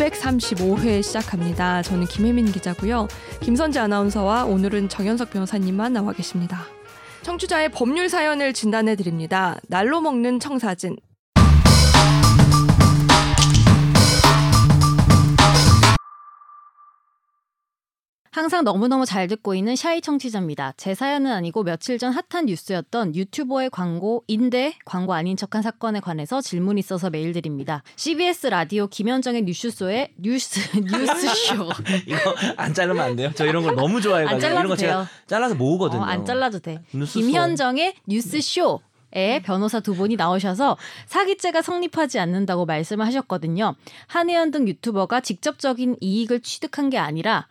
235회 시작합니다. 저는 김혜민 기자고요. 김선재 아나운서와 오늘은 정현석 변호사님만 나와 계십니다. 청취자의 법률 사연을 진단해 드립니다. 날로 먹는 청사진 항상 너무너무 잘 듣고 있는 샤이 청취자입니다. 제 사연은 아니고 며칠 전 핫한 뉴스였던 유튜버의 광고인데 광고 아닌 척한 사건에 관해서 질문 있어서 메일 드립니다. CBS 라디오 김현정의 뉴스쇼의 뉴스 뉴스쇼. 이거 안 자르면 안 돼요? 저 이런 걸 너무 좋아해가지고 안 잘라도 이런 거 제가 돼요. 잘라서 모으거든요. 어, 안 잘라도 돼. 뉴스쇼. 김현정의 뉴스쇼. 에 변호사 두 분이 나오셔서 사기죄가 성립하지 않는다고 말씀을 하셨거든요. 한혜연 등 유튜버가 직접적인 이익을 취득한 게 아니라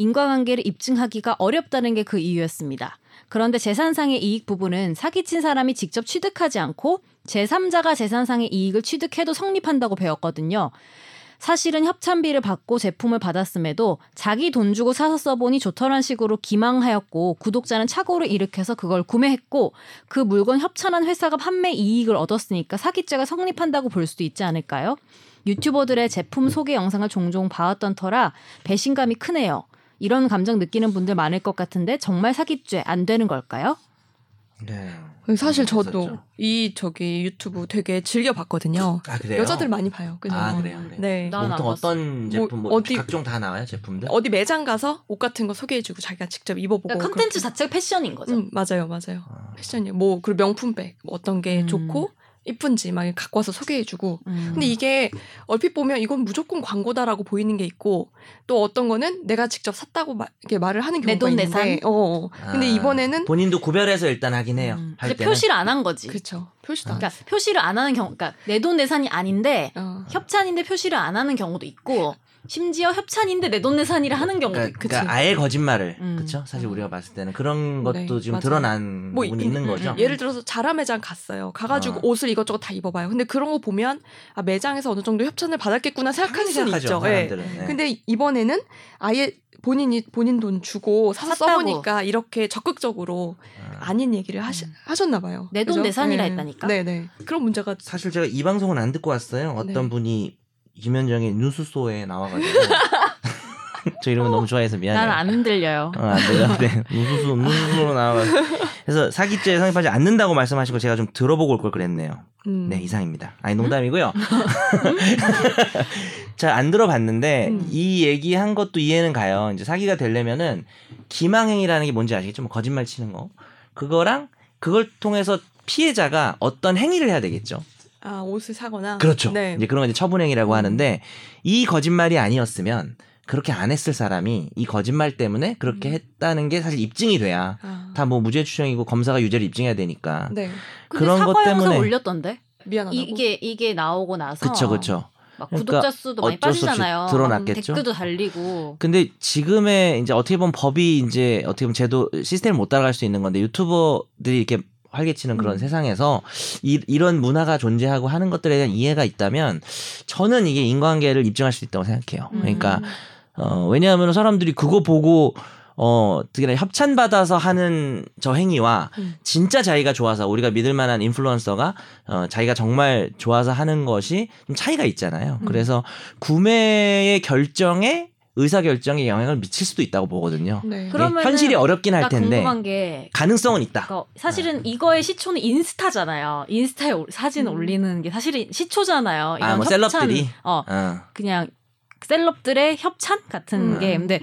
인과관계를 입증하기가 어렵다는 게 그 이유였습니다. 그런데 재산상의 이익 부분은 사기친 사람이 직접 취득하지 않고 제3자가 재산상의 이익을 취득해도 성립한다고 배웠거든요. 사실은 협찬비를 받고 제품을 받았음에도 자기 돈 주고 사서 써보니 좋더란 식으로 기망하였고 구독자는 착오를 일으켜서 그걸 구매했고 그 물건 협찬한 회사가 판매 이익을 얻었으니까 사기죄가 성립한다고 볼 수도 있지 않을까요? 유튜버들의 제품 소개 영상을 종종 봐왔던 터라 배신감이 크네요. 이런 감정 느끼는 분들 많을 것 같은데 정말 사기죄 안 되는 걸까요? 네. 사실 저도 했었죠. 이 저기 유튜브 되게 즐겨 봤거든요. 아 그래요? 여자들 많이 봐요. 그죠? 아 그래요. 그래요. 네. 나- 난안 보통. 어떤 제품 뭐, 어디- 각종 다 나와요 제품들? 어디 매장 가서 옷 같은 거 소개해 주고 자기가 직접 입어 보고. 그러니까 컨텐츠 그렇게. 자체가 패션인 거죠. 음, 맞아요, 맞아요. 아. 패션이요. 뭐 그리고 명품백 뭐 어떤 게 음. 좋고 이쁜지 막 갖고 와서 소개해주고. 음. 근데 이게 얼핏 보면 이건 무조건 광고다라고 보이는 게 있고 또 어떤 거는 내가 직접 샀다고 마, 이렇게 말을 하는 내 경우가 돈 있는데. 내산? 어, 어. 근데 아, 이번에는 본인도 구별해서 일단 하긴 해요. 음. 할 근데 때는. 표시를 안 한 거지. 그렇죠. 표시도 안. 그러니까 표시를 안 하는 경우, 그러니까 내 돈 내산이 아닌데 어. 협찬인데 표시를 안 하는 경우도 있고 심지어 협찬인데 내돈 내산이라 하는 경우도 그러니까. 그러니까 아예 거짓말을 음. 그렇죠. 사실 우리가 봤을 때는 그런 것도 네, 지금 맞아요. 드러난 뭐 부분이 이- 있는 음, 거죠. 음, 예를 들어서 자라 매장 갔어요. 가가지고 어. 옷을 이것저것 다 입어봐요. 근데 그런 거 보면 아 매장에서 어느 정도 협찬을 받았겠구나 생각하는 사람이 있죠. 예. 사람들은. 네. 근데 이번에는 아예 본인이 본인 돈 주고 사서 샀다고. 써보니까 이렇게 적극적으로 아. 아닌 얘기를 하시, 음. 하셨나 봐요. 내돈 그죠? 내산이라 네. 했다니까? 네네. 그런 문제가 사실 제가 이 방송은 안 듣고 왔어요. 어떤 네. 분이 김현정의 뉴스소에 나와가지고 저 이런 거 너무 좋아해서 미안해요. 나는 안 들려요. 어, 안 돼요. 네. 누수수, 누수수로 나와가지고. 그래서 사기죄에 성립하지 않는다고 말씀하시고 제가 좀 들어보고 올 걸 그랬네요. 음. 네, 이상입니다. 아니, 농담이고요. 자, 안 들어봤는데, 음. 이 얘기 한 것도 이해는 가요. 이제 사기가 되려면은, 기망행위라는 게 뭔지 아시겠죠? 뭐 거짓말 치는 거. 그거랑, 그걸 통해서 피해자가 어떤 행위를 해야 되겠죠. 아 옷을 사거나. 그렇죠. 네. 이제 그런 건 이제 처분행위라고 음. 하는데, 이 거짓말이 아니었으면, 그렇게 안 했을 사람이 이 거짓말 때문에 그렇게 음. 했다는 게 사실 입증이 돼야 아. 다뭐 무죄 추정이고 검사가 유죄를 입증해야 되니까 네. 그런 것 때문에 올렸던데. 미안하다고. 이게 이게 나오고 나서 그쵸 그쵸 막 그러니까 구독자 수도 많이 빠지잖아요. 드러났겠죠. 댓글도 달리고. 근데 지금의 이제 어떻게 보면 법이 이제 어떻게 보면 제도 시스템을 못 따라갈 수 있는 건데 유튜버들이 이렇게 활개치는 그런 음. 세상에서 이, 이런 문화가 존재하고 하는 것들에 대한 이해가 있다면 저는 이게 인과관계를 입증할 수 있다고 생각해요. 음. 그러니까 어, 왜냐하면 사람들이 그거 보고 어, 특히나 협찬 받아서 하는 저 행위와 음. 진짜 자기가 좋아서 우리가 믿을 만한 인플루언서가 어, 자기가 정말 좋아서 하는 것이 좀 차이가 있잖아요. 음. 그래서 구매의 결정에 의사 결정에 영향을 미칠 수도 있다고 보거든요. 네. 그러면은 현실이 어렵긴 할나 텐데 가능성은 있다. 그러니까 사실은 이거의 시초는 인스타잖아요. 인스타에 올- 사진 음. 올리는 게 사실은 시초잖아요. 이런 아, 뭐 협찬, 셀럽들이? 어 어. 그냥 셀럽들의 협찬 같은 음. 게 근데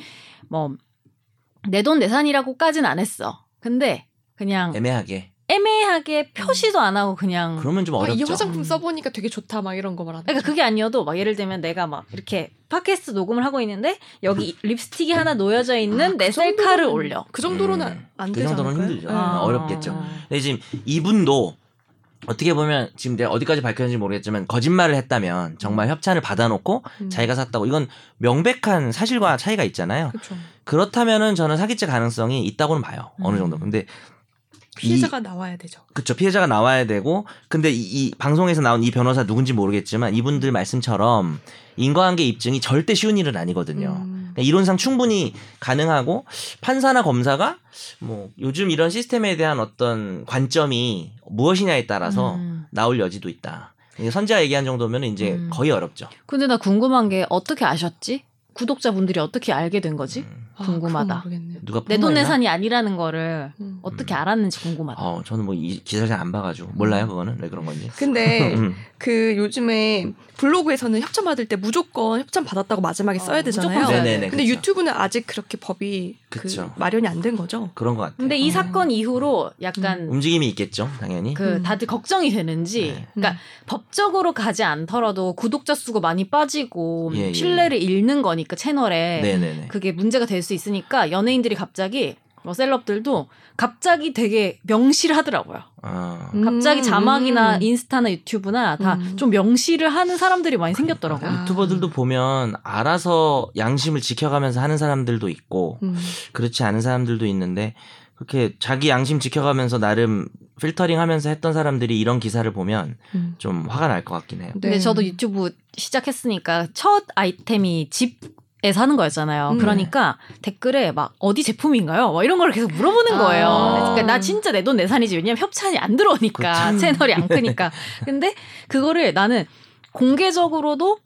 뭐 내 돈 내산이라고까지는 안 했어. 근데 그냥 애매하게. 애매하게 표시도 안 하고 그냥 그러면 좀 아, 어렵죠. 이 화장품 음. 써보니까 되게 좋다 막 이런 거 말하는 그러니까. 그게 아니어도 막 예를 들면 내가 막 이렇게 팟캐스트 녹음을 하고 있는데 여기 립스틱이 하나 놓여져 있는 아, 내 그 셀카를 정도로는- 올려. 그 정도로는 음, 안그 되지 정도는 않을까요? 힘들죠. 네. 아, 어렵겠죠. 근데 지금 이분도 어떻게 보면 지금 내가 어디까지 밝혔는지 모르겠지만 거짓말을 했다면 정말 협찬을 받아놓고 음. 자기가 샀다고 이건 명백한 사실과 차이가 있잖아요. 그렇죠. 그렇다면은 저는 사기죄 가능성이 있다고는 봐요. 어느 음. 정도. 근데 피해자가 나와야 되죠. 그쵸 피해자가 나와야 되고 근데 이, 이 방송에서 나온 이 변호사 누군지 모르겠지만 이분들 말씀처럼 인과관계 입증이 절대 쉬운 일은 아니거든요. 음. 그러니까 이론상 충분히 가능하고 판사나 검사가 뭐 요즘 이런 시스템에 대한 어떤 관점이 무엇이냐에 따라서 음. 나올 여지도 있다. 선재가 얘기한 정도면 이제 음. 거의 어렵죠. 근데 나 궁금한 게 어떻게 아셨지? 구독자분들이 어떻게 알게 된 거지? 음. 아, 궁금하다. 누가 내 돈내산이 아니라는 거를 음. 어떻게 알았는지 궁금하다. 어, 저는 뭐 이 기사를 잘 안 봐가지고 몰라요 그거는 왜 그런 건지. 근데 음. 그 요즘에 블로그에서는 협찬 받을 때 무조건 협찬 받았다고 마지막에 어, 써야 되잖아요. 무조건 써야 네네네. 근데 그쵸. 유튜브는 아직 그렇게 법이 그. 마련이 안 된 거죠. 그런 것 같아요. 근데 이 어. 사건 이후로 약간 움직임이 있겠죠, 당연히. 그 음. 다들 걱정이 되는지 네. 그러니까 법적으로 가지 않더라도 구독자 수가 많이 빠지고 예, 예. 신뢰를 잃는 거니까 채널에 네네네. 그게 문제가 될 수 있으니까 연예인들이 갑자기 뭐 셀럽들도 갑자기 되게 명시를 하더라고요. 어. 음. 갑자기 자막이나 음. 인스타나 유튜브나 다 음. 좀 명시를 하는 사람들이 많이 생겼더라고요. 아. 유튜버들도 보면 알아서 양심을 지켜가면서 하는 사람들도 있고 음. 그렇지 않은 사람들도 있는데 그렇게 자기 양심 지켜가면서 나름 필터링 하면서 했던 사람들이 이런 기사를 보면 음. 좀 화가 날 것 같긴 해요. 근데 네. 저도 유튜브 시작했으니까 첫 아이템이 집 에 사는 거였잖아요. 음. 그러니까 댓글에 막 어디 제품인가요? 막 이런 걸 계속 물어보는 거예요. 아. 그러니까 나 진짜 내 돈 내산이지. 왜냐면 협찬이 안 들어오니까 그쵸. 채널이 안 크니까. 근데 그거를 나는 공개적으로도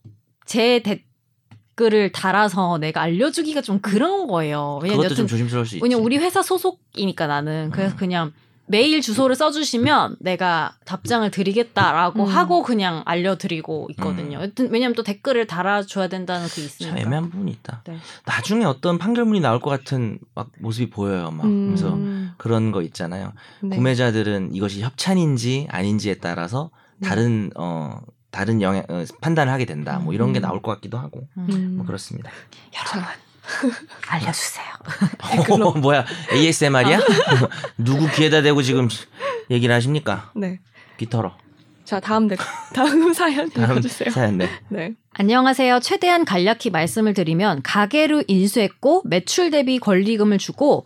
제 댓글을 달아서 내가 알려주기가 좀 그런 거예요. 왜냐면 그것도 좀 여튼 조심스러울 수 있지. 왜냐면 우리 회사 소속이니까 나는 그래서 음. 그냥 메일 주소를 써주시면 내가 답장을 드리겠다라고 음. 하고 그냥 알려드리고 있거든요. 음. 여튼 왜냐면 또 댓글을 달아줘야 된다는 참 있으니까. 애매한 부분이 있다. 네. 나중에 어떤 판결문이 나올 것 같은 막 모습이 보여요. 막 음. 그래서 그런 거 있잖아요. 네. 구매자들은 이것이 협찬인지 아닌지에 따라서 네. 다른 어 다른 영향 어, 판단을 하게 된다. 뭐 이런 게 음. 나올 것 같기도 하고 음. 뭐 그렇습니다. 자, 알려주세요. 어, 뭐야 ASMR이야? 누구 귀에다 대고 지금 얘기를 하십니까? 네. 비터러. 자 다음 댓 다음 사연 다음 읽어주세요. 사연 네. 네. 안녕하세요. 최대한 간략히 말씀을 드리면 가게로 인수했고 매출 대비 권리금을 주고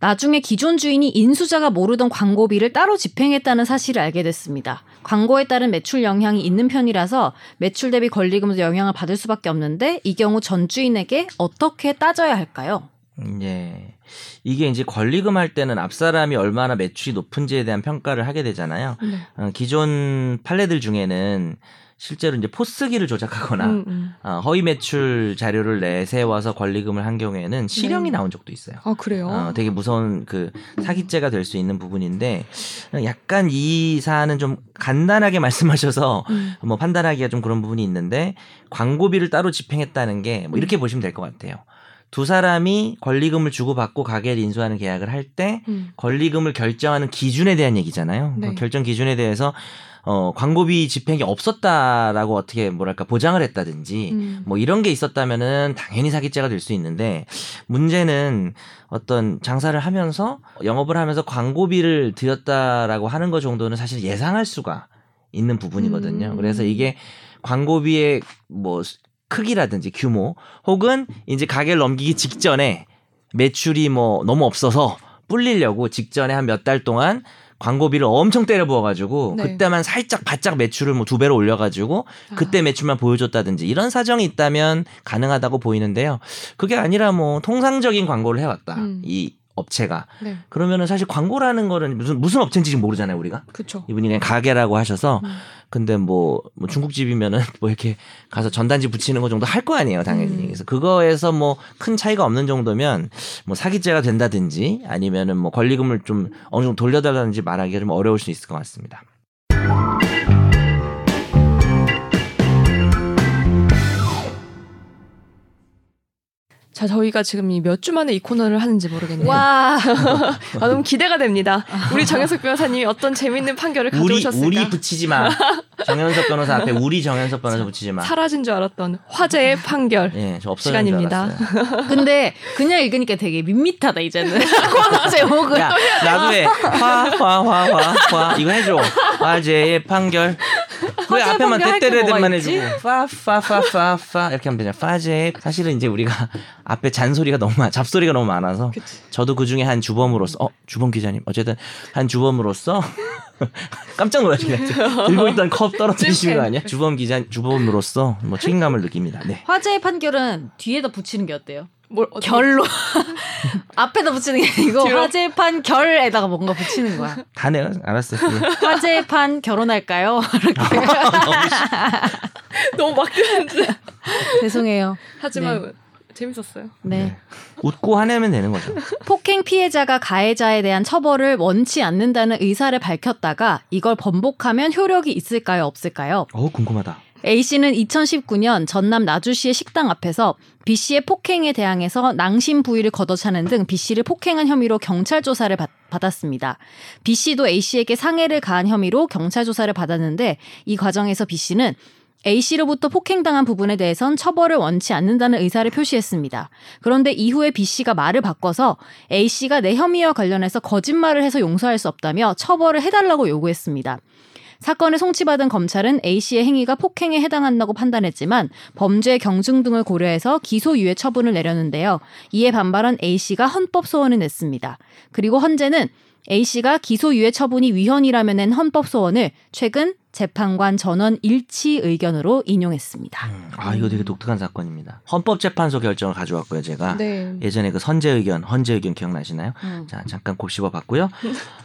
나중에 기존 주인이 인수자가 모르던 광고비를 따로 집행했다는 사실을 알게 됐습니다. 광고에 따른 매출 영향이 있는 편이라서 매출 대비 권리금도 영향을 받을 수밖에 없는데 이 경우 전 주인에게 어떻게 따져야 할까요? 예. 이게 이제 권리금 할 때는 앞 사람이 얼마나 매출이 높은지에 대한 평가를 하게 되잖아요. 네. 어, 기존 판례들 중에는 실제로 이제 포스기를 조작하거나 음, 음. 어, 허위 매출 자료를 내세워서 권리금을 한 경우에는 실형이 네. 나온 적도 있어요. 아 그래요? 어, 되게 무서운 그 사기죄가 될 수 있는 부분인데 약간 이 사안은 좀 간단하게 말씀하셔서 음. 뭐 판단하기가 좀 그런 부분이 있는데 광고비를 따로 집행했다는 게 뭐 이렇게 보시면 될 것 같아요. 두 사람이 권리금을 주고받고 가게를 인수하는 계약을 할때 음. 권리금을 결정하는 기준에 대한 얘기잖아요. 네. 그 결정 기준에 대해서 어, 광고비 집행이 없었다라고 어떻게 뭐랄까 보장을 했다든지 음. 뭐 이런 게 있었다면은 당연히 사기죄가 될 수 있는데 문제는 어떤 장사를 하면서 영업을 하면서 광고비를 들였다라고 하는 것 정도는 사실 예상할 수가 있는 부분이거든요. 음. 그래서 이게 광고비의 뭐 크기라든지 규모 혹은 이제 가게를 넘기기 직전에 매출이 뭐 너무 없어서 불리려고 직전에 한 몇 달 동안 광고비를 엄청 때려 부어가지고 네. 그때만 살짝 바짝 매출을 뭐 두 배로 올려가지고 그때 아. 매출만 보여줬다든지 이런 사정이 있다면 가능하다고 보이는데요. 그게 아니라 뭐 통상적인 광고를 해왔다 음. 이 업체가 네. 그러면은 사실 광고라는 거는 무슨 무슨 업체인지 지금 모르잖아요 우리가 그렇죠. 이분이 그냥 가게라고 하셔서 음. 근데 뭐, 뭐 중국집이면은 뭐 이렇게 가서 전단지 붙이는 거 정도 할 거 아니에요, 당연히. 음. 그래서 그거에서 뭐 큰 차이가 없는 정도면 뭐 사기죄가 된다든지 아니면은 뭐 권리금을 좀 어느 정도 돌려달라든지 말하기가 좀 어려울 수 있을 것 같습니다. 자 저희가 지금 이 몇 주 만에 이 코너를 하는지 모르겠네요. 와, 아, 너무 기대가 됩니다. 우리 정현석 변호사님이 어떤 재밌는 판결을 우리 가져오셨을까? 우리 붙이지 마. 정현석 변호사 앞에 우리 정현석 변호사 붙이지 마. 사라진 줄 알았던 화제의 판결. 예, 저 없어진 줄 시간입니다. 알았어요. 근데 그냥 읽으니까 되게 밋밋하다 이제는 코너 제목은. 야, 나도 해. 화, 화, 화, 화, 화. 이거 해줘. 화제의 판결. 왜 화제 앞에만 떼떼레들만? 해주고 파, 파, 파, 파, 파 이렇게 하면 되냐. 화제. 사실은 이제 우리가 앞에 잔소리가 너무 많, 잡소리가 너무 많아서 그치. 저도 그 중에 한 주범으로서 어 주범 기자님 어쨌든 한 주범으로서 깜짝 놀라시네. 들고 있던 컵 떨어뜨리시는 거 아니야? 주범 기자 주범으로서 뭐 책임감을 느낍니다. 네. 화제의 판결은 뒤에다 붙이는 게 어때요? 뭘 어떻게- 결로 앞에다 붙이는 게 아니고 뒤로? 화재판 결에다가 뭔가 붙이는 거야. 다 내가 알았어. 화재판 결혼할까요? 이렇게 너무 막 드는데. 죄송해요. 하지만 재밌었어요. 네. 웃고 화내면 되는 거죠. 폭행 피해자가 가해자에 대한 처벌을 원치 않는다는 의사를 밝혔다가 이걸 번복하면 효력이 있을까요, 없을까요? 어 궁금하다. A 씨는 2019년 전남 나주시의 식당 앞에서 B 씨의 폭행에 대항해서 낭심 부위를 걷어차는 등 B 씨를 폭행한 혐의로 경찰 조사를 받, 받았습니다. B 씨도 A 씨에게 상해를 가한 혐의로 경찰 조사를 받았는데 이 과정에서 B 씨는 A 씨로부터 폭행당한 부분에 대해선 처벌을 원치 않는다는 의사를 표시했습니다. 그런데 이후에 B 씨가 말을 바꿔서 A 씨가 내 혐의와 관련해서 거짓말을 해서 용서할 수 없다며 처벌을 해달라고 요구했습니다. 사건을 송치받은 검찰은 A 씨의 행위가 폭행에 해당한다고 판단했지만 범죄 경중 등을 고려해서 기소유예 처분을 내렸는데요. 이에 반발한 A 씨가 헌법 소원을 냈습니다. 그리고 헌재는 A 씨가 기소유예 처분이 위헌이라면 낸 헌법 소원을 최근 재판관 전원 일치 의견으로 인용했습니다. 음, 아 이거 되게 독특한 사건입니다. 헌법재판소 결정을 가져왔고요. 제가 네. 예전에 그 선재 의견, 헌재 의견 기억나시나요? 음. 자 잠깐 곱씹어 봤고요.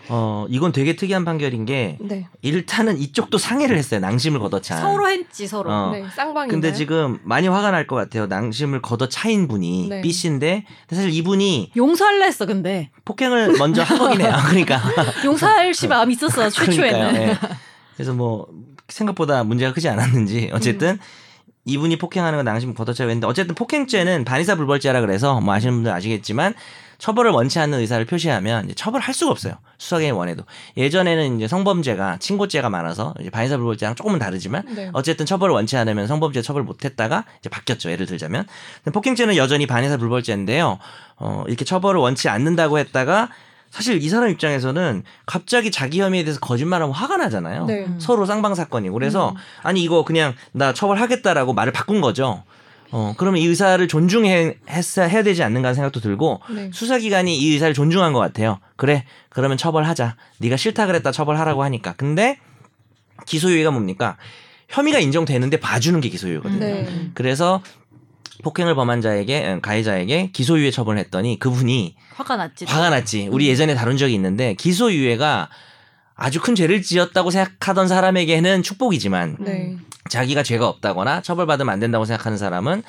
어 이건 되게 특이한 판결인 게 네. 일단은 이쪽도 상해를 했어요. 낭심을 걷어찬. 서로 했지 서로. 어. 네. 쌍방인가요? 근데 지금 많이 화가 날 것 같아요. 낭심을 걷어차인 분이 네. B 씨인데 사실 이분이 용서할라 했어 근데 폭행을 먼저 한 거긴 해요. 그러니까 용서할 시 마음 있었어 최초에는. 그러니까요. 예. 그래서 뭐 생각보다 문제가 크지 않았는지 어쨌든 음. 이분이 폭행하는 건 낭심 걷어차고 했는데 어쨌든 폭행죄는 반의사 불벌죄라 그래서 뭐 아시는 분들 아시겠지만 처벌을 원치 않는 의사를 표시하면 이제 처벌할 수가 없어요. 수사기관이 원해도. 예전에는 이제 성범죄가 친고죄가 많아서 이제 반의사 불벌죄랑 조금은 다르지만 네. 어쨌든 처벌을 원치 않으면 성범죄 처벌 못했다가 이제 바뀌었죠. 예를 들자면 폭행죄는 여전히 반의사 불벌죄인데요. 어, 이렇게 처벌을 원치 않는다고 했다가 사실 이 사람 입장에서는 갑자기 자기 혐의에 대해서 거짓말하면 화가 나잖아요. 네. 음. 서로 쌍방 사건이고 그래서 아니 이거 그냥 나 처벌하겠다라고 말을 바꾼 거죠. 어 그러면 이 의사를 존중해 했어 해야 되지 않는가 생각도 들고 네. 수사기관이 이 의사를 존중한 것 같아요. 그래 그러면 처벌하자. 네가 싫다 그랬다 처벌하라고 하니까. 근데 기소유예가 뭡니까? 혐의가 인정되는데 봐주는 게 기소유예거든요. 네. 그래서 폭행을 범한 자에게 음, 가해자에게 기소유예 처분을 했더니 그분이 화가 났지. 화가 났지. 우리 예전에 다룬 적이 있는데 기소유예가 아주 큰 죄를 지었다고 생각하던 사람에게는 축복이지만 네. 자기가 죄가 없다거나 처벌받으면 안 된다고 생각하는 사람은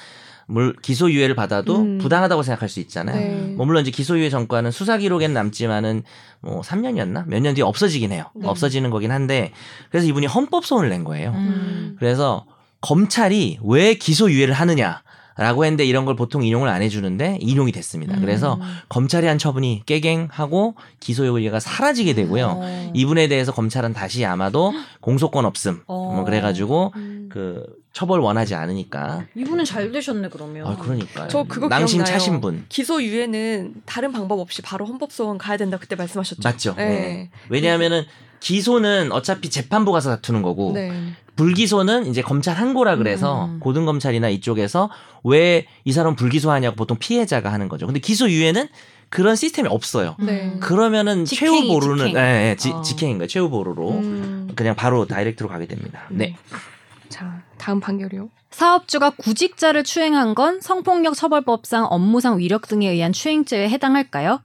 물 기소유예를 받아도 음. 부당하다고 생각할 수 있잖아요. 네. 뭐 물론 이제 기소유예 전과는 수사 기록엔 남지만은 뭐 3년이었나 몇 년 뒤에 없어지긴 해요. 네. 없어지는 거긴 한데 그래서 이분이 헌법 소원을 낸 거예요. 음. 그래서 검찰이 왜 기소유예를 하느냐? 라고 했는데 이런 걸 보통 인용을 안 해주는데 인용이 됐습니다. 음. 그래서 검찰이 한 처분이 깨갱하고 기소유예가 사라지게 되고요. 어. 이분에 대해서 검찰은 다시 아마도 공소권 없음 어. 뭐 그래가지고 음. 그 처벌 원하지 않으니까 이분은 잘 되셨네 그러면. 아 그러니까 저 그거 낭심 기억나요. 차신 분 기소유예는 다른 방법 없이 바로 헌법소원 가야 된다 그때 말씀하셨죠. 맞죠? 네. 네. 왜냐하면은 기소는 어차피 재판부 가서 다투는 거고 네. 불기소는 이제 검찰 항고라 그래서 음. 고등검찰이나 이쪽에서 왜 이 사람 불기소하냐고 보통 피해자가 하는 거죠. 근데 기소 유예는 그런 시스템이 없어요. 네. 그러면은 최후 보루는 직행. 예, 예, 지, 어. 직행인 거예요. 최후 보루로 음. 그냥 바로 다이렉트로 가게 됩니다. 네. 자, 다음 판결이요. 사업주가 구직자를 추행한 건 성폭력 처벌법상 업무상 위력 등에 의한 추행죄에 해당할까요?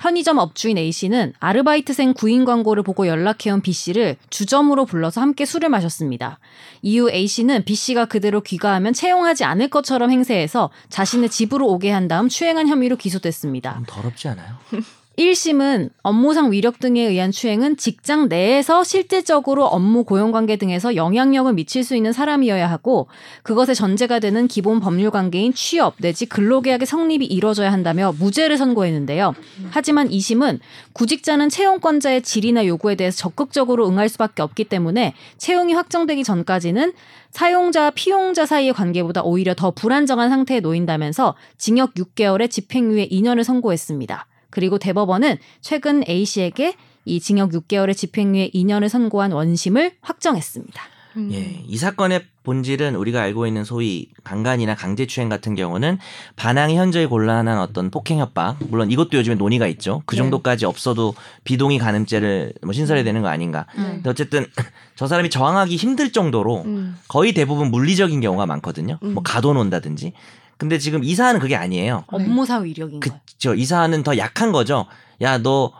편의점 업주인 A 씨는 아르바이트생 구인 광고를 보고 연락해온 B 씨를 주점으로 불러서 함께 술을 마셨습니다. 이후 A 씨는 B 씨가 그대로 귀가하면 채용하지 않을 것처럼 행세해서 자신의 집으로 오게 한 다음 추행한 혐의로 기소됐습니다. 좀 더럽지 않아요? 1심은 업무상 위력 등에 의한 추행은 직장 내에서 실질적으로 업무 고용 관계 등에서 영향력을 미칠 수 있는 사람이어야 하고 그것의 전제가 되는 기본 법률 관계인 취업 내지 근로계약의 성립이 이뤄져야 한다며 무죄를 선고했는데요. 하지만 2심은 구직자는 채용권자의 질이나 요구에 대해서 적극적으로 응할 수밖에 없기 때문에 채용이 확정되기 전까지는 사용자와 피용자 사이의 관계보다 오히려 더 불안정한 상태에 놓인다면서 징역 6개월에 집행유예 2년을 선고했습니다. 그리고 대법원은 최근 A 씨에게 이 징역 6개월의 집행유예 2년을 선고한 원심을 확정했습니다. 음. 예, 이 사건의 본질은 우리가 알고 있는 소위 강간이나 강제추행 같은 경우는 반항이 현저히 곤란한 어떤 폭행 협박, 물론 이것도 요즘에 논의가 있죠. 그 네. 정도까지 없어도 비동의 가늠죄를 뭐 신설해야 되는 거 아닌가. 음. 근데 어쨌든 저 사람이 저항하기 힘들 정도로 음. 거의 대부분 물리적인 경우가 많거든요. 음. 뭐 가둬놓는다든지. 근데 지금 이 사안은 그게 아니에요. 업무사 위력인 거예요. 그죠. 이 사안은 더 약한 거죠. 야, 너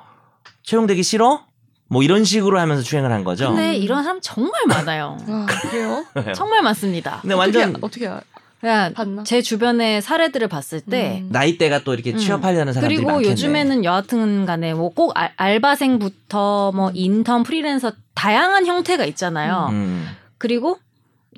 채용되기 싫어? 뭐 이런 식으로 하면서 추행을 한 거죠. 근데 이런 사람 정말 많아요. 아, 그래요? 정말 많습니다. 근데 완전 어떻게, 어떻게 그냥 봤나? 제 주변의 사례들을 봤을 때 음. 나이대가 또 이렇게 음. 취업하려는 사람들이 그리고 많겠네. 요즘에는 여하튼 간에 뭐 꼭 알바생부터 뭐 인턴 프리랜서 다양한 형태가 있잖아요. 음. 그리고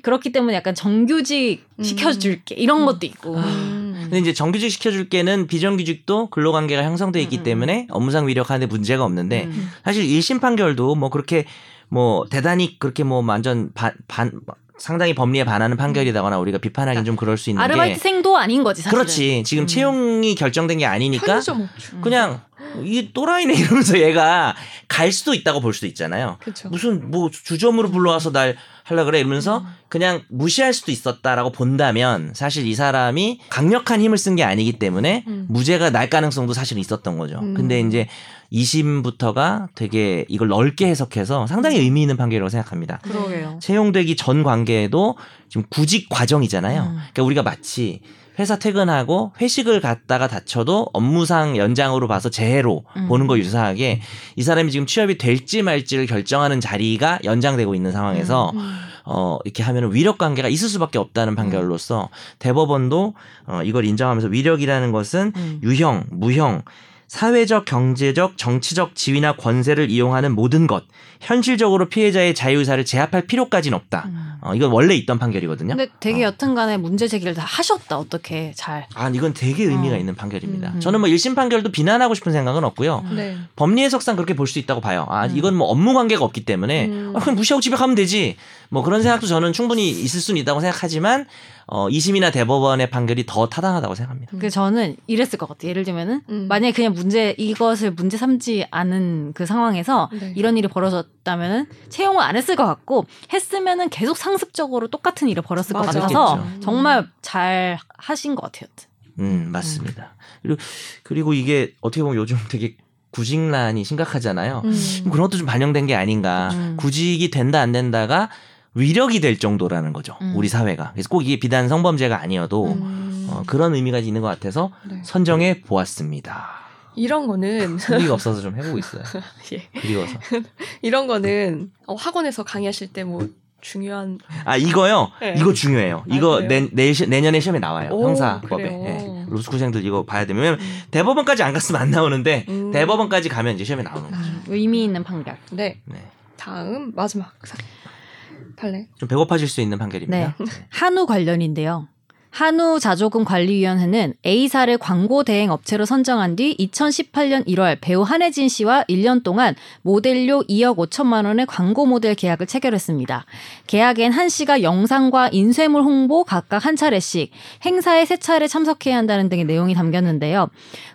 그렇기 때문에 약간 정규직 음. 시켜줄게 이런 것도 있고. 음. 근데 이제 정규직 시켜줄게는 비정규직도 근로관계가 형성돼 있기 음, 음. 때문에 업무상 위력하는데 문제가 없는데 음. 사실 1심 판결도 뭐 그렇게 뭐 대단히 그렇게 뭐 완전 반, 반 상당히 법리에 반하는 판결이다거나 우리가 비판하기는 좀 그럴 수 있는 게 아르바이트생도 아닌 거지 사실은. 그렇지 지금 음. 채용이 결정된 게 아니니까. 음. 그냥 이 또라이네 이러면서 얘가 갈 수도 있다고 볼 수도 있잖아요. 그렇죠. 무슨 뭐 주점으로 불러와서 날 하려 그래 이러면서 그냥 무시할 수도 있었다라고 본다면 사실 이 사람이 강력한 힘을 쓴 게 아니기 때문에 음. 무죄가 날 가능성도 사실 있었던 거죠. 음. 근데 이제 2심부터가 되게 이걸 넓게 해석해서 상당히 의미 있는 판결이라고 생각합니다. 그러게요. 채용되기 전 관계에도 지금 구직 과정이잖아요. 음. 그러니까 우리가 마치 회사 퇴근하고 회식을 갔다가 다쳐도 업무상 연장으로 봐서 재해로 음. 보는 거 유사하게 이 사람이 지금 취업이 될지 말지를 결정하는 자리가 연장되고 있는 상황에서 음. 어 이렇게 하면은 위력 관계가 있을 수밖에 없다는 판결로서 대법원도 어 이걸 인정하면서 위력이라는 것은 음. 유형, 무형, 사회적, 경제적, 정치적 지위나 권세를 이용하는 모든 것, 현실적으로 피해자의 자유의사를 제압할 필요까지는 없다. 음. 어, 이건 원래 있던 판결이거든요. 근데 되게 어. 여튼간에 문제 제기를 다 하셨다 어떻게 잘. 아, 이건 되게 의미가 어. 있는 판결입니다. 음. 저는 뭐 1심 판결도 비난하고 싶은 생각은 없고요. 음. 네. 법리 해석상 그렇게 볼 수 있다고 봐요. 아, 음. 이건 뭐 업무 관계가 없기 때문에 음. 아, 그냥 무시하고 집에 가면 되지. 뭐 그런 생각도 저는 충분히 있을 수는 있다고 생각하지만 어, 2심이나 대법원의 판결이 더 타당하다고 생각합니다. 그 저는 이랬을 것 같아요. 예를 들면은 음. 만약에 그냥 문제 이것을 문제 삼지 않은 그 상황에서 네. 이런 일이 벌어졌다면은 채용을 안 했을 것 같고 했으면은 계속 상 습적으로 똑같은 일이 벌었을 것 맞아. 같아서 그랬겠죠. 정말 잘 하신 것 같아요. 음, 맞습니다. 그리고, 그리고 이게 어떻게 보면 요즘 되게 구직난이 심각하잖아요. 음. 그런 것도 좀 반영된 게 아닌가. 음. 구직이 된다 안 된다가 위력이 될 정도라는 거죠. 음. 우리 사회가. 그래서 꼭 이게 비단 성범죄가 아니어도 음. 어, 그런 의미가 있는 것 같아서 네. 선정해 보았습니다. 이런 거는 소리가 없어서 좀 해보고 있어요. 예. 그리워서. 이런 거는 어, 학원에서 강의하실 때 뭐 중요한 아 이거요. 네. 이거 중요해요. 아, 이거? 내, 시- 내년에 시험에 나와요. 오, 형사법에. 그래요? 예. 로스쿨생들 이거 봐야 되면 왜냐면 음. 대법원까지 안 갔으면 안 나오는데 음. 대법원까지 가면 이제 시험에 나오는 거죠. 음, 의미 있는 판결. 네. 네. 다음 마지막 사- 판례. 좀 배고파질 수 있는 판결입니다. 네. 한우 관련인데요. 한우 자조금 관리위원회는 A사를 광고 대행 업체로 선정한 뒤 2018년 1월 배우 한혜진 씨와 1년 동안 모델료 2억 5천만 원의 광고 모델 계약을 체결했습니다. 계약엔 한 씨가 영상과 인쇄물 홍보 각각 한 차례씩 행사에 세 차례 참석해야 한다는 등의 내용이 담겼는데요.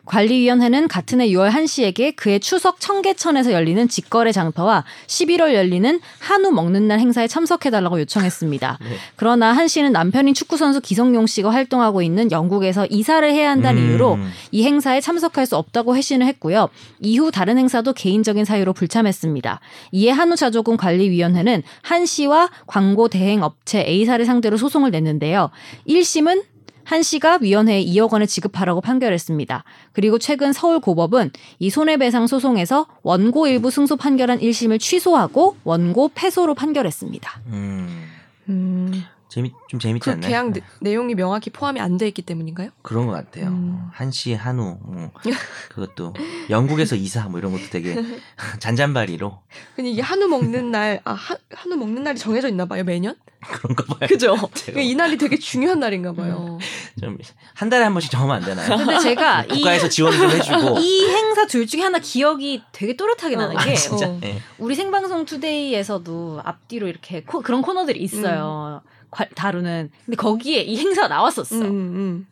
관리위원회는 같은 해 6월 한 씨에게 그해 추석 청계천에서 열리는 직거래 장터와 11월 열리는 한우 먹는 날 행사에 참석해달라고 요청했습니다. 네. 그러나 한 씨는 남편인 축구선수 기성용 씨가 활동하고 있는 영국에서 이사를 해야 한다는 음. 이유로 이 행사에 참석할 수 없다고 회신을 했고요. 이후 다른 행사도 개인적인 사유로 불참했습니다. 이에 한우자조금 관리위원회는 한 씨와 광고 대행 업체 A사를 상대로 소송을 냈는데요. 1심은 한 씨가 위원회에 2억 원을 지급하라고 판결했습니다. 그리고 최근 서울고법은 이 손해배상 소송에서 원고 일부 승소 판결한 1심을 취소하고 원고 패소로 판결했습니다. 음. 음. 재미 좀 재밌지 그 않나요? 계약 내, 내용이 명확히 포함이 안 돼 있기 때문인가요? 그런 것 같아요. 음. 한시 한우 어, 그것도 영국에서 이사 뭐 이런 것도 되게 잔잔바리로 근데 이게 한우 먹는 날, 아, 하, 한우 먹는 날이 정해져 있나 봐요, 매년? 그런가 봐요. 그죠? 제가 이 날이 되게 중요한 날인가 봐요. 좀 한 달에 한 번씩 정하면 안 되나요? 근데 제가 이, 국가에서 지원 좀 해주고. 이 행사 둘 중에 하나 기억이 되게 또렷하게 어. 나는 아, 게 진짜. 어. 예. 우리 생방송 투데이에서도 앞뒤로 이렇게 코- 그런 코너들이 있어요. 과- 다루는. 근데 거기에 이 행사가 나왔었어. 음, 음.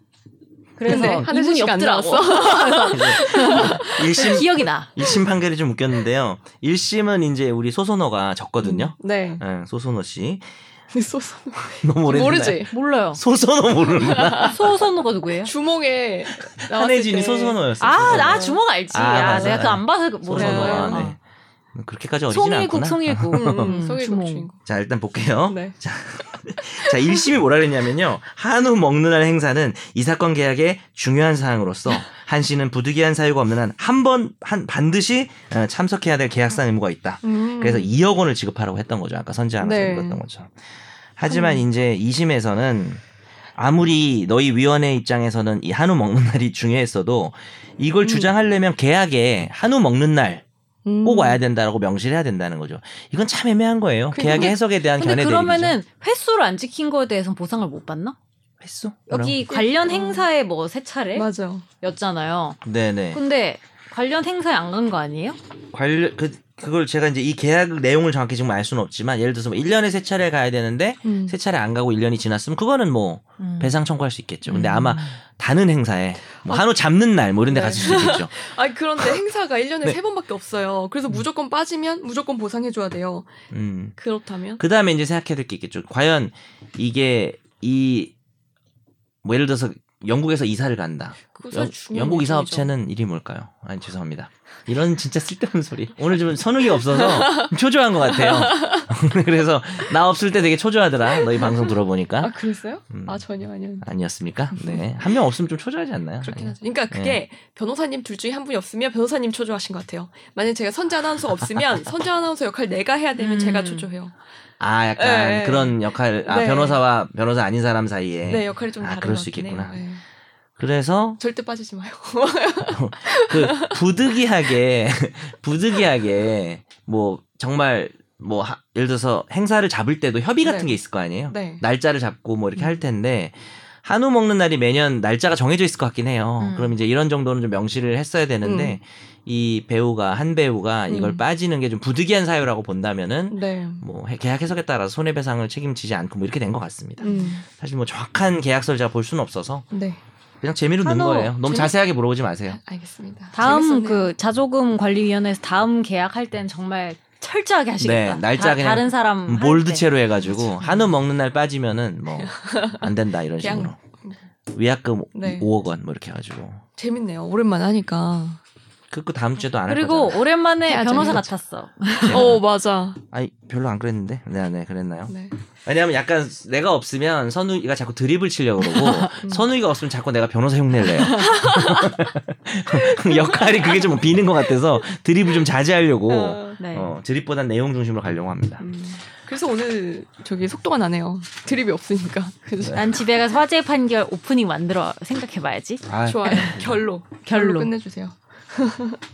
그래서 이분이 없더라고. 일심 기억이 나. 1심 판결이 좀 웃겼는데요. 1심은 이제 우리 소선호가 졌거든요. 네. 예, 소선호 씨. 소소. 너무 오래됐나요? 모르지? 몰라요. 소선호 모르는구나. 소선호가 누구예요? 주몽에 나왔을 한혜진이 때. 소선호였어요. 아, 소선호. 나 주먹 알지. 아, 야, 맞아. 내가 그거 안 봐서 모르는 소선호. 거예요. 아, 네. 그렇게까지 어리진 송일국 않구나. 송일국 음, 음, 송일국. 주인공. 자 일단 볼게요. 네. 자 1심이 뭐라 그랬냐면요. 한우 먹는 날 행사는 이 사건 계약의 중요한 사항으로서 한 씨는 부득이한 사유가 없는 한 한 번 한 반드시 어, 참석해야 될 계약상 의무가 있다. 음. 그래서 2억 원을 지급하라고 했던 거죠. 아까 선재 하나 네. 읽었던 거죠. 하지만 이제 2심에서는 아무리 너희 위원회 입장에서는 이 한우 먹는 날이 중요했어도 이걸 음. 주장하려면 계약에 한우 먹는 날 꼭 음. 와야 된다라고 명시를 해야 된다는 거죠. 이건 참 애매한 거예요. 그- 계약의 근데- 해석에 대한 근데 견해 대립이죠. 그러면은 횟수를 안 지킨 거에 대해서는 보상을 못 받나? 횟수? 여기 그- 관련 어. 행사에 뭐세 맞아. 차례였잖아요. 네네. 근데 관련 행사에 안 간 거 아니에요? 관련 그 그걸 제가 이제 이 계약 내용을 정확히 지금 알 수는 없지만 예를 들어서 뭐 1년에 세 차례 가야 되는데 음. 세 차례 안 가고 1년이 지났으면 그거는 뭐 음. 배상 청구할 수 있겠죠. 근데 음. 아마 다른 행사에 뭐 한우 잡는 날 뭐 이런 데 네. 갔을 수도 있겠죠. 아니 그런데 행사가 1년에 네. 세 번밖에 없어요. 그래서 무조건 빠지면 무조건 보상해 줘야 돼요. 음. 그렇다면 그 다음에 이제 생각해야 될 게 있겠죠. 과연 이게 이 뭐 예를 들어서 영국에서 이사를 간다. 영, 영국 이사. 업체는 이름이 뭘까요? 아니 죄송합니다. 이런 진짜 쓸데없는 소리. 오늘 좀 선욱이 없어서 초조한 것 같아요. 그래서 나 없을 때 되게 초조하더라. 너희 방송 들어보니까 아 그랬어요? 음. 아 전혀 아니요. 아니었습니까? 네, 한 명 없으면 좀 초조하지 않나요? 그렇긴. 하죠. 그러니까 그게 네. 변호사님 둘 중에 한 분이 없으면 변호사님 초조하신 것 같아요. 만약 제가 선재 아나운서 없으면 선재 아나운서 역할 내가 해야 되면 음. 제가 초조해요. 아, 약간 네. 그런 역할, 아, 네. 변호사와 변호사 아닌 사람 사이에. 네 역할이 좀 아, 다른 그럴 것수 있겠구나. 네. 그래서 절대 빠지지 마요. 그 부득이하게 부득이하게 뭐 정말 뭐 하- 예를 들어서 행사를 잡을 때도 협의 같은 네. 게 있을 거 아니에요. 네. 날짜를 잡고 뭐 이렇게 음. 할 텐데 한우 먹는 날이 매년 날짜가 정해져 있을 것 같긴 해요. 음. 그럼 이제 이런 정도는 좀 명시를 했어야 되는데 이 배우가 한 배우가 이걸 음. 빠지는 게 좀 부득이한 사유라고 본다면은 네. 뭐 해- 계약 해석에 따라서 손해배상을 책임지지 않고 뭐 이렇게 된 것 같습니다. 음. 사실 뭐 정확한 계약서를 제가 볼 수는 없어서 네. 그냥 재미로 넣은 거예요. 너무 재미- 자세하게 물어보지 마세요. 알겠습니다. 다음 재밌었네요. 그 자조금 관리위원회에서 다음 계약할 땐 정말 철저하게 하시겠다. 네, 날짜 다, 그냥 다른 사람. 몰드체로 해가지고 한우 먹는 날 빠지면은 뭐 안 된다 이런 그냥- 식으로 위약금 네. 5억 원 뭐 이렇게 해가지고 재밌네요. 오랜만에 하니까. 그거 다음 주에도 안할 그리고 거잖아. 오랜만에 해야죠, 변호사. 같았어. 어 맞아. 아니 별로 안 그랬는데 네, 네 그랬나요? 네. 왜냐하면 약간 내가 없으면 선우이가 자꾸 드립을 치려고 그러고 음. 선우이가 없으면 자꾸 내가 변호사 흉내를 내요. 역할이 그게 좀 비는 것 같아서 드립을 좀 자제하려고 어, 네. 어, 드립보단 내용 중심으로 가려고 합니다. 음. 그래서 오늘 저기 속도가 나네요. 드립이 없으니까. 그래서 난 집에 가서 화재 판결 오프닝 만들어 생각해봐야지. 아, 좋아요. 결로. 결로. 끝내주세요.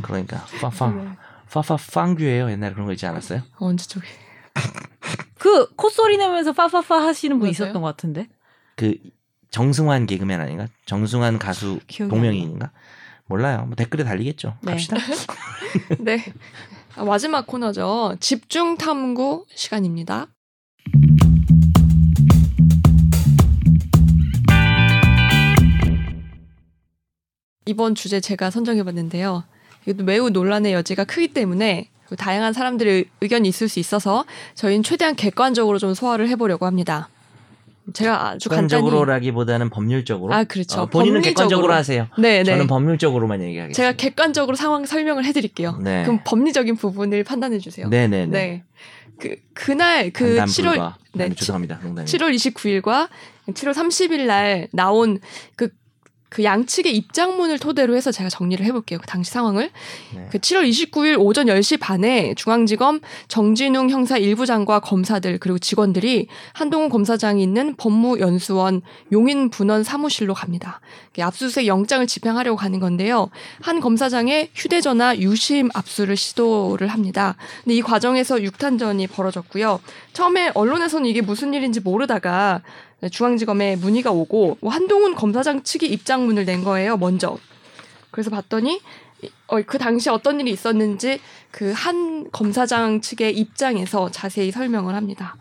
그러니까 파파 네. 파파 팡규예요. 옛날에 그런 거 있지 않았어요? 어, 언제 쪽에. 그 콧소리 내면서 파파파 하시는 분? 있었던 것 같은데. 그 정승환 개그맨 아닌가? 정승환 가수 동명이인가? 몰라요. 뭐 댓글에 달리겠죠. 네. 갑시다. 네. 아, 마지막 코너죠. 집중 탐구 시간입니다. 이번 주제 제가 선정해 봤는데요. 이것도 매우 논란의 여지가 크기 때문에 다양한 사람들의 의견이 있을 수 있어서 저희는 최대한 객관적으로 좀 소화를 해보려고 합니다. 제가 아주 객관적으로라기보다는 법률적으로. 아 그렇죠. 어, 본인은 법리적으로. 객관적으로 하세요. 네, 네. 저는 법률적으로만 얘기하겠습니다. 제가 객관적으로 상황 설명을 해드릴게요. 네. 그럼 법리적인 부분을 판단해 주세요. 네 네네. 네. 그 그날 그 간단 7월 불가. 네, 네, 죄송합니다. 농담이. 7월 29일과 7월 30일 날 나온 그, 그 양측의 입장문을 토대로 해서 제가 정리를 해볼게요. 그 당시 상황을. 네. 그 7월 29일 오전 10시 반에 중앙지검 정진웅 형사 일부장과 검사들 그리고 직원들이 한동훈 검사장이 있는 법무연수원 용인분원 사무실로 갑니다. 압수수색 영장을 집행하려고 가는 건데요. 한 검사장의 휴대전화 유심 압수를 시도를 합니다. 근데 이 과정에서 육탄전이 벌어졌고요. 처음에 언론에서는 이게 무슨 일인지 모르다가 중앙지검에 문의가 오고 뭐 한동훈 검사장 측이 입장문을 낸 거예요. 먼저. 그래서 봤더니 어, 그 당시 어떤 일이 있었는지 그 한 검사장 측의 입장에서 자세히 설명을 합니다.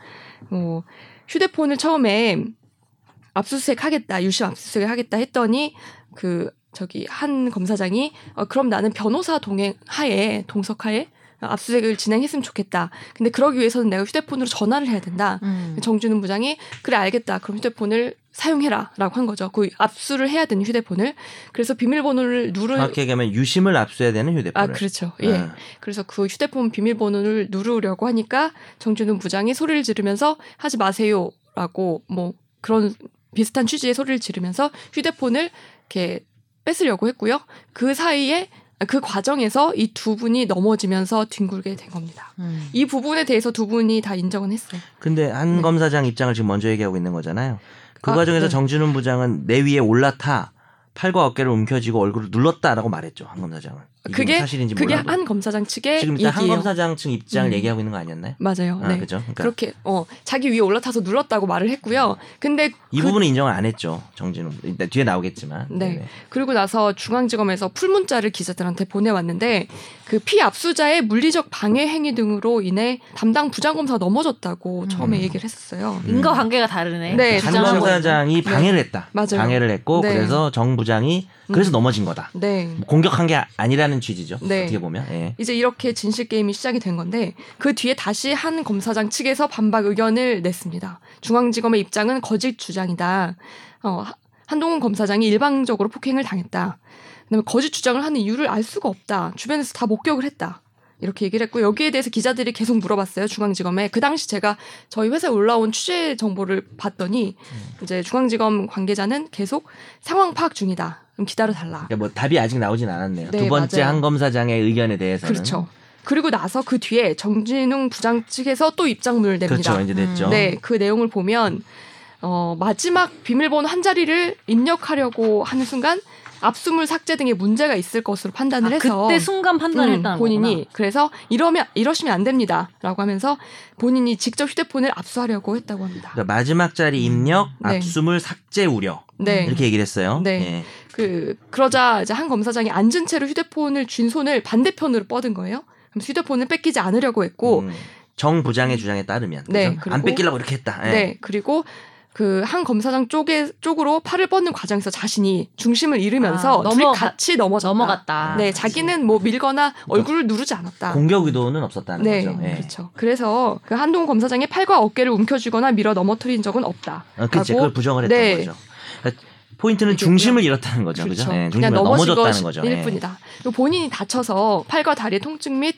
뭐 휴대폰을 처음에 압수수색 하겠다, 유심 압수수색 하겠다 했더니 그 저기 한 검사장이 어, 그럼 나는 변호사 동행 하에 동석하에 압수수색을 진행했으면 좋겠다. 근데 그러기 위해서는 내가 휴대폰으로 전화를 해야 된다. 음. 정준훈 부장이 그래 알겠다. 그럼 휴대폰을 사용해라라고 한 거죠. 그 압수를 해야 되는 휴대폰을 그래서 비밀번호를 누르 정확히 얘기하면 유심을 압수해야 되는 아 휴대폰을. 그렇죠. 예. 어. 그래서 그 휴대폰 비밀번호를 누르려고 하니까 정준훈 부장이 소리를 지르면서 하지 마세요라고 뭐 그런 비슷한 취지의 소리를 지르면서 휴대폰을 이렇게 뺏으려고 했고요. 그 사이에 그 과정에서 이 두 분이 넘어지면서 뒹굴게 된 겁니다. 음. 이 부분에 대해서 두 분이 다 인정은 했어요. 근데 한 네. 검사장 입장을 지금 먼저 얘기하고 있는 거잖아요. 그 아, 과정에서 네. 정준훈 부장은 내 위에 올라타 팔과 어깨를 움켜쥐고 얼굴을 눌렀다라고 말했죠. 한 검사장은. 이게 그게 뭐 사실인지 그게 몰라도. 한 검사장 측의 지금 일단 한 얘기예요. 검사장 측 입장을 음. 얘기하고 있는 거 아니었나요? 맞아요. 아, 네. 그죠? 그러니까 그렇게 어 자기 위에 올라타서 눌렀다고 말을 했고요. 근데 이 그- 부분은 인정을 안 했죠. 정진훈. 일단 뒤에 나오겠지만. 네. 네네. 그리고 나서 중앙지검에서 풀 문자를 기자들한테 보내왔는데 그 피압수자의 물리적 방해 행위 등으로 인해 담당 부장검사가 넘어졌다고 처음에 음. 얘기를 했었어요. 음. 인과 관계가 다르네. 네, 한 주장하고 검사장이 방해를 했다. 맞아요. 방해를 했고 네. 그래서 정부 장이 그래서 음. 넘어진 거다. 네. 뭐 공격한 게 아니라는 취지죠. 네. 어떻게 보면. 예. 이제 이렇게 진실 게임이 시작이 된 건데 그 뒤에 다시 한 검사장 측에서 반박 의견을 냈습니다. 중앙지검의 입장은 거짓 주장이다. 어, 하- 한동훈 검사장이 일방적으로 폭행을 당했다. 그다음에 거짓 주장을 하는 이유를 알 수가 없다. 주변에서 다 목격을 했다. 이렇게 얘기를 했고 여기에 대해서 기자들이 계속 물어봤어요 중앙지검에 그 당시 제가 저희 회사에 올라온 취재 정보를 봤더니 이제 중앙지검 관계자는 계속 상황 파악 중이다 좀 기다려 달라 그러니까 뭐 답이 아직 나오진 않았네요. 네, 두 번째 맞아요. 한 검사장의 의견에 대해서는 그렇죠. 그리고 나서 그 뒤에 정진웅 부장 측에서 또 입장문을 냅니다. 그렇죠. 이제 됐죠. 네, 그 내용을 보면 어, 마지막 비밀번호 한 자리를 입력하려고 하는 순간 압수물 삭제 등의 문제가 있을 것으로 판단을 아, 해서 그때 순간 판단했다는 음, 본인이 거구나. 그래서 이러면 이러시면 안 됩니다라고 하면서 본인이 직접 휴대폰을 압수하려고 했다고 합니다. 그러니까 마지막 자리 입력, 네. 압수물 삭제 우려 네. 이렇게 얘기를 했어요. 네. 예. 그 그러자 이제 한 검사장이 앉은 채로 휴대폰을 쥔 손을 반대편으로 뻗은 거예요. 그럼 휴대폰을 뺏기지 않으려고 했고 음, 정 부장의 주장에 따르면 네, 그죠? 안 그리고- 뺏기려고 이렇게 했다. 예. 네. 그리고 그 한 검사장 쪽에 쪽으로 팔을 뻗는 과정에서 자신이 중심을 잃으면서 아, 넘어가- 같이 넘어졌다. 넘어갔다. 네, 자기는 뭐 밀거나 얼굴을 누르지 않았다. 공격 의도는 없었다는 네, 거죠. 예. 그렇죠. 그래서 그 한동훈 검사장의 팔과 어깨를 움켜쥐거나 밀어 넘어뜨린 적은 없다. 어, 그치, 그걸 부정을 했던 네. 거죠. 그러니까 포인트는 얘기했고요. 중심을 잃었다는 거죠. 그죠? 그렇죠. 예, 그냥 중심을 넘어진 넘어졌다는 거죠. 것일 예. 뿐이다. 그리고 본인이 다쳐서 팔과 다리의 통증 및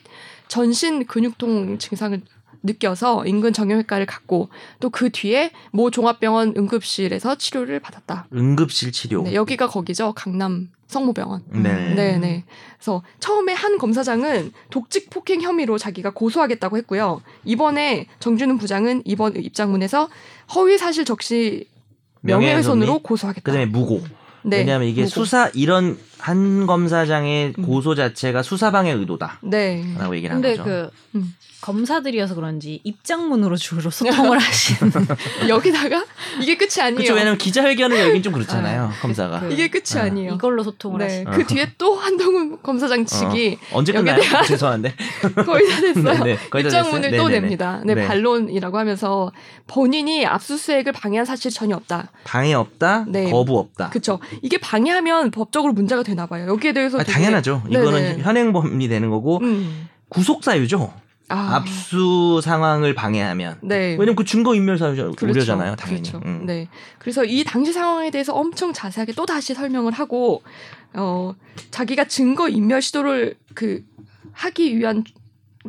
전신 근육통 증상을 느껴서 인근 정형외과를 갔고 또 그 뒤에 모 종합병원 응급실에서 치료를 받았다. 응급실 치료. 네, 여기가 거기죠. 강남 성모병원. 네. 네, 네. 그래서 처음에 한 검사장은 독직 폭행 혐의로 자기가 고소하겠다고 했고요. 이번에 정준훈 부장은 이번 입장문에서 허위 사실 적시 명예훼손으로 고소하겠다. 그다음에 무고. 네, 왜냐하면 이게 무고. 수사 이런 한 검사장의 음. 고소 자체가 수사방해 의도다라고 네. 얘기를 한 근데 거죠. 그 음. 검사들이어서 그런지 입장문으로 주로 소통을 하시는 여기다가 이게 끝이 아니에요. 그렇죠. 왜냐면 기자회견을 열긴 좀 그렇잖아요. 검사가. 그- 이게 끝이 아. 아니에요. 이걸로 소통을 네. 하시는. 그 뒤에 또 한동훈 검사장 측이 언제 여기에 끝나요? 대한- 죄송한데. 거의 다 됐어요. 네, 네. 거의 다 입장문을 됐어요? 또. 냅니다. 네, 네. 반론이라고 하면서 본인이 압수수색을 방해한 사실 전혀 없다. 방해 없다, 네. 거부 없다. 그쵸. 이게 방해하면 법적으로 문제가 되나 봐요. 여기에 대해서 아, 되게- 당연하죠. 이거는 현행범이 되는 거고 음. 구속 사유죠. 아, 압수 상황을 방해하면. 네. 왜냐면 그 증거 인멸 사유 그렇죠. 우려잖아요, 당연히. 그렇죠. 음. 네. 그래서 이 당시 상황에 대해서 엄청 자세하게 또 다시 설명을 하고 어 자기가 증거 인멸 시도를 그 하기 위한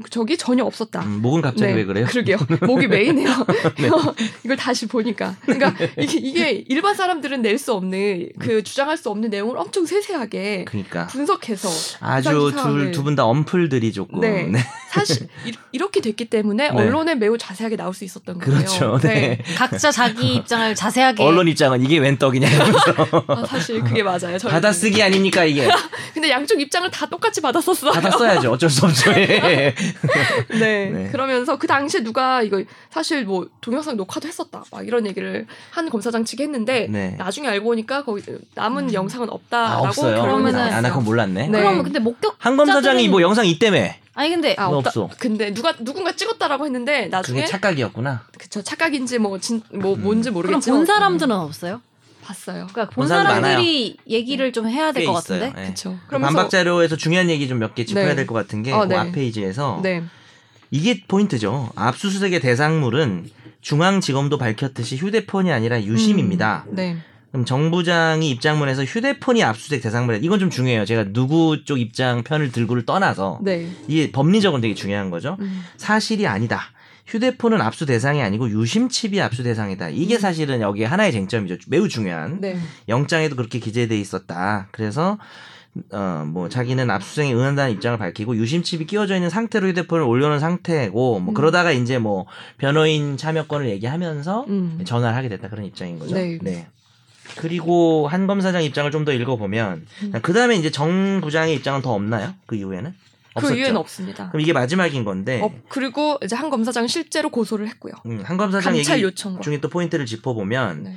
적이 전혀 없었다. 음, 목은 갑자기 왜 그래요? 그러게요. 목이 메이네요. 네. 이걸 다시 보니까. 그러니까 이게, 이게 일반 사람들은 낼 수 없는 그 주장할 수 없는 내용을 엄청 세세하게 그러니까 분석해서 아주 그둘 상황을- 두분다 엄풀들이 조금 네. 사실 이- 이렇게 됐기 때문에 네. 언론에 매우 자세하게 나올 수 있었던 거예요. 그렇죠. 네. 각자 자기 입장을 자세하게 언론 입장은 이게 웬 떡이냐 이러면서 아, 사실 그게 맞아요. 저희는. 받아쓰기 아닙니까 이게 근데 양쪽 입장을 다 똑같이 받았었어요. 받았어야죠 어쩔 수 없죠 예. 네. 네. 그러면서 그 당시에 누가 이거 사실 뭐 동영상 녹화도 했었다. 막 이런 얘기를 한 검사장 측이 했는데 네. 나중에 알고 보니까 거기 남은 음. 영상은 아, 없다라고 없어요 결론을 그러면은- 아, 나 그건 몰랐네 네. 그럼 근데 목격 한 검사장이 뭐 영상 있다며 아니 근데 아, 없다. 없어. 근데 누가 누군가 찍었다라고 했는데 나중에 그게 착각이었구나 그쵸 착각인지 뭐진뭐 음. 뭔지 그럼 모르겠지만 본 사람들은 없어요? 봤어요. 그러니까 본본 사람 사람들이 얘기를 좀 해야 될꽤것 같은데. 예. 그쵸. 그 반박 자료에서 중요한 얘기 좀 몇 개 짚어야 네. 될것 같은 게 어, 그 네. 앞 페이지에서 네. 이게 포인트죠. 압수수색의 대상물은 중앙지검도 밝혔듯이 휴대폰이 아니라 유심입니다. 음, 네. 그럼 정부장이 입장문에서 휴대폰이 압수수색 대상물이다. 이건 좀 중요해요. 제가 누구 쪽 입장 편을 들고를 떠나서 네. 이게 법리적으로 되게 중요한 거죠. 음. 사실이 아니다. 휴대폰은 압수 대상이 아니고 유심칩이 압수 대상이다. 이게 음. 사실은 여기에 하나의 쟁점이죠. 매우 중요한. 네. 영장에도 그렇게 기재돼 있었다. 그래서 어뭐 자기는 압수수색에 응한다는 입장을 밝히고 유심칩이 끼워져 있는 상태로 휴대폰을 올려놓은 상태고 뭐 음. 그러다가 이제 뭐 변호인 참여권을 얘기하면서 음. 전화를 하게 됐다 그런 입장인 거죠. 네. 그리고 한 검사장 입장을 좀 더 읽어보면 음. 그 다음에 이제 정 부장의 입장은 더 없나요? 그 이후에는? 그 없었죠? 이유는 없습니다. 그럼 이게 마지막인 건데 어, 그리고 이제 한 검사장 실제로 고소를 했고요. 음, 한 검사장 감찰 얘기 요청과. 중에 또 포인트를 짚어보면 네.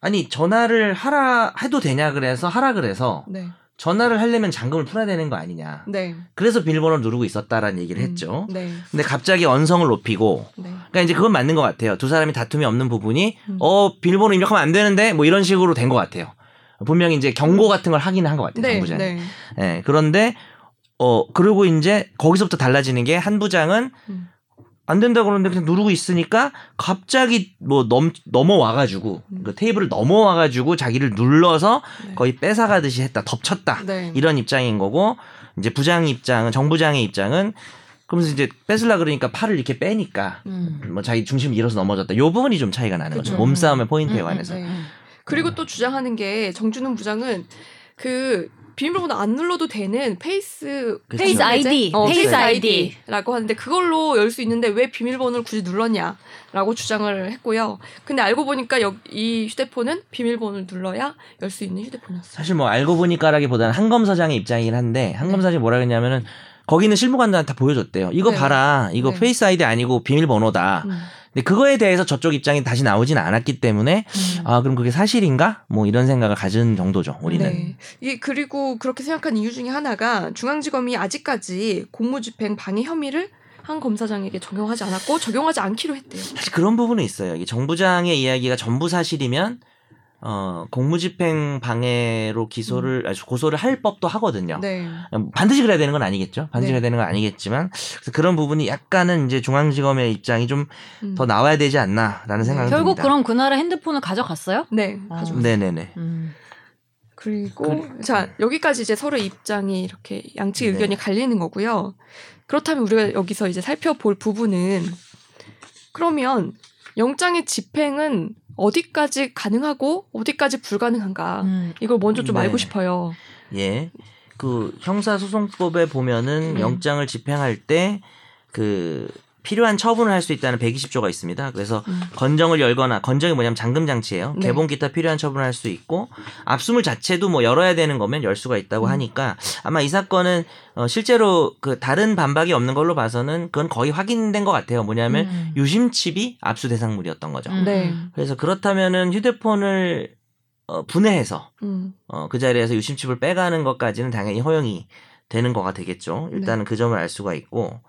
아니 전화를 하라 해도 되냐 그래서 하라 그래서 네. 전화를 하려면 잔금을 풀어야 되는 거 아니냐. 네. 그래서 비밀번호를 누르고 있었다라는 얘기를 음, 했죠. 네. 근데 갑자기 언성을 높이고 네. 그러니까 이제 그건 맞는 것 같아요. 두 사람이 다툼이 없는 부분이 음. 어 비밀번호 입력하면 안 되는데 뭐 이런 식으로 된 것 같아요. 분명히 이제 경고 같은 걸 하기는 한 것 같아요. 네. 정부장이. 네. 예, 그런데 어 그리고 이제 거기서부터 달라지는 게 한 부장은 음. 안 된다 그러는데 그냥 누르고 있으니까 갑자기 뭐 넘 넘어와 가지고 음. 그 테이블을 넘어와 가지고 자기를 눌러서 네. 거의 뺏어가듯이 했다 덮쳤다 네. 이런 입장인 거고 이제 부장 입장은 정부장의 입장은 그러면서 이제 뺏으려 그러니까 팔을 이렇게 빼니까 음. 뭐 자기 중심 잃어서 넘어졌다. 요 부분이 좀 차이가 나는 거죠. 그쵸. 몸싸움의 포인트에 음, 관해서. 네. 그리고 또 주장하는 게 정준훈 부장은 그 비밀번호 안 눌러도 되는 face 그쵸. Face ID, 어, face Face ID. ID라고 하는데 그걸로 열 수 있는데 왜 비밀번호를 굳이 눌렀냐라고 주장을 했고요. 근데 알고 보니까 여, 이 휴대폰은 비밀번호를 눌러야 열 수 있는 휴대폰이었어요. 사실 뭐 알고 보니까라기보다는 한 검사장의 입장이긴 한데 한 네. 검사장이 뭐라 그랬냐면은 거기는 실무관들한테 다 보여줬대요. 이거 네. 봐라. 이거 네. Face ID 아니고 비밀번호다. 음. 근데 그거에 대해서 저쪽 입장이 다시 나오진 않았기 때문에 음. 아 그럼 그게 사실인가? 뭐 이런 생각을 가진 정도죠. 우리는. 네. 이게 그리고 그렇게 생각한 이유 중에 하나가 중앙지검이 아직까지 공무집행 방해 혐의를 한 검사장에게 적용하지 않았고 적용하지 않기로 했대요. 사실 그런 부분은 있어요. 이게 정부장의 이야기가 전부 사실이면 어 공무집행 방해로 기소를 아니, 고소를 할 법도 하거든요. 음. 네. 반드시 그래야 되는 건 아니겠죠. 반드시 네. 그래야 되는 건 아니겠지만 그래서 그런 부분이 약간은 이제 중앙지검의 입장이 좀더 음. 나와야 되지 않나라는 네. 생각이 결국 듭니다. 그럼 그날의 핸드폰을 가져갔어요? 네. 아. 가져왔어요. 네네네. 음. 그리고 자 여기까지 이제 서로 입장이 이렇게 양측의 네. 의견이 갈리는 거고요. 그렇다면 우리가 여기서 이제 살펴볼 부분은 그러면 영장의 집행은 어디까지 가능하고 어디까지 불가능한가 음. 이걸 먼저 좀 네. 알고 싶어요. 예. 그 형사소송법에 보면은 네. 영장을 집행할 때 그 필요한 처분을 할 수 있다는 120조가 있습니다. 그래서 음. 건정을 열거나 건정이 뭐냐면 잠금 장치예요. 네. 개봉 기타 필요한 처분을 할 수 있고 압수물 자체도 뭐 열어야 되는 거면 열 수가 있다고 음. 하니까 아마 이 사건은 어 실제로 그 다른 반박이 없는 걸로 봐서는 그건 거의 확인된 것 같아요. 뭐냐면 음. 유심칩이 압수 대상물이었던 거죠. 음. 네. 그래서 그렇다면은 휴대폰을 어, 분해해서 음. 어, 그 자리에서 유심칩을 빼가는 것까지는 당연히 허용이 되는 거가 되겠죠. 일단은 그 점을 알 수가 있고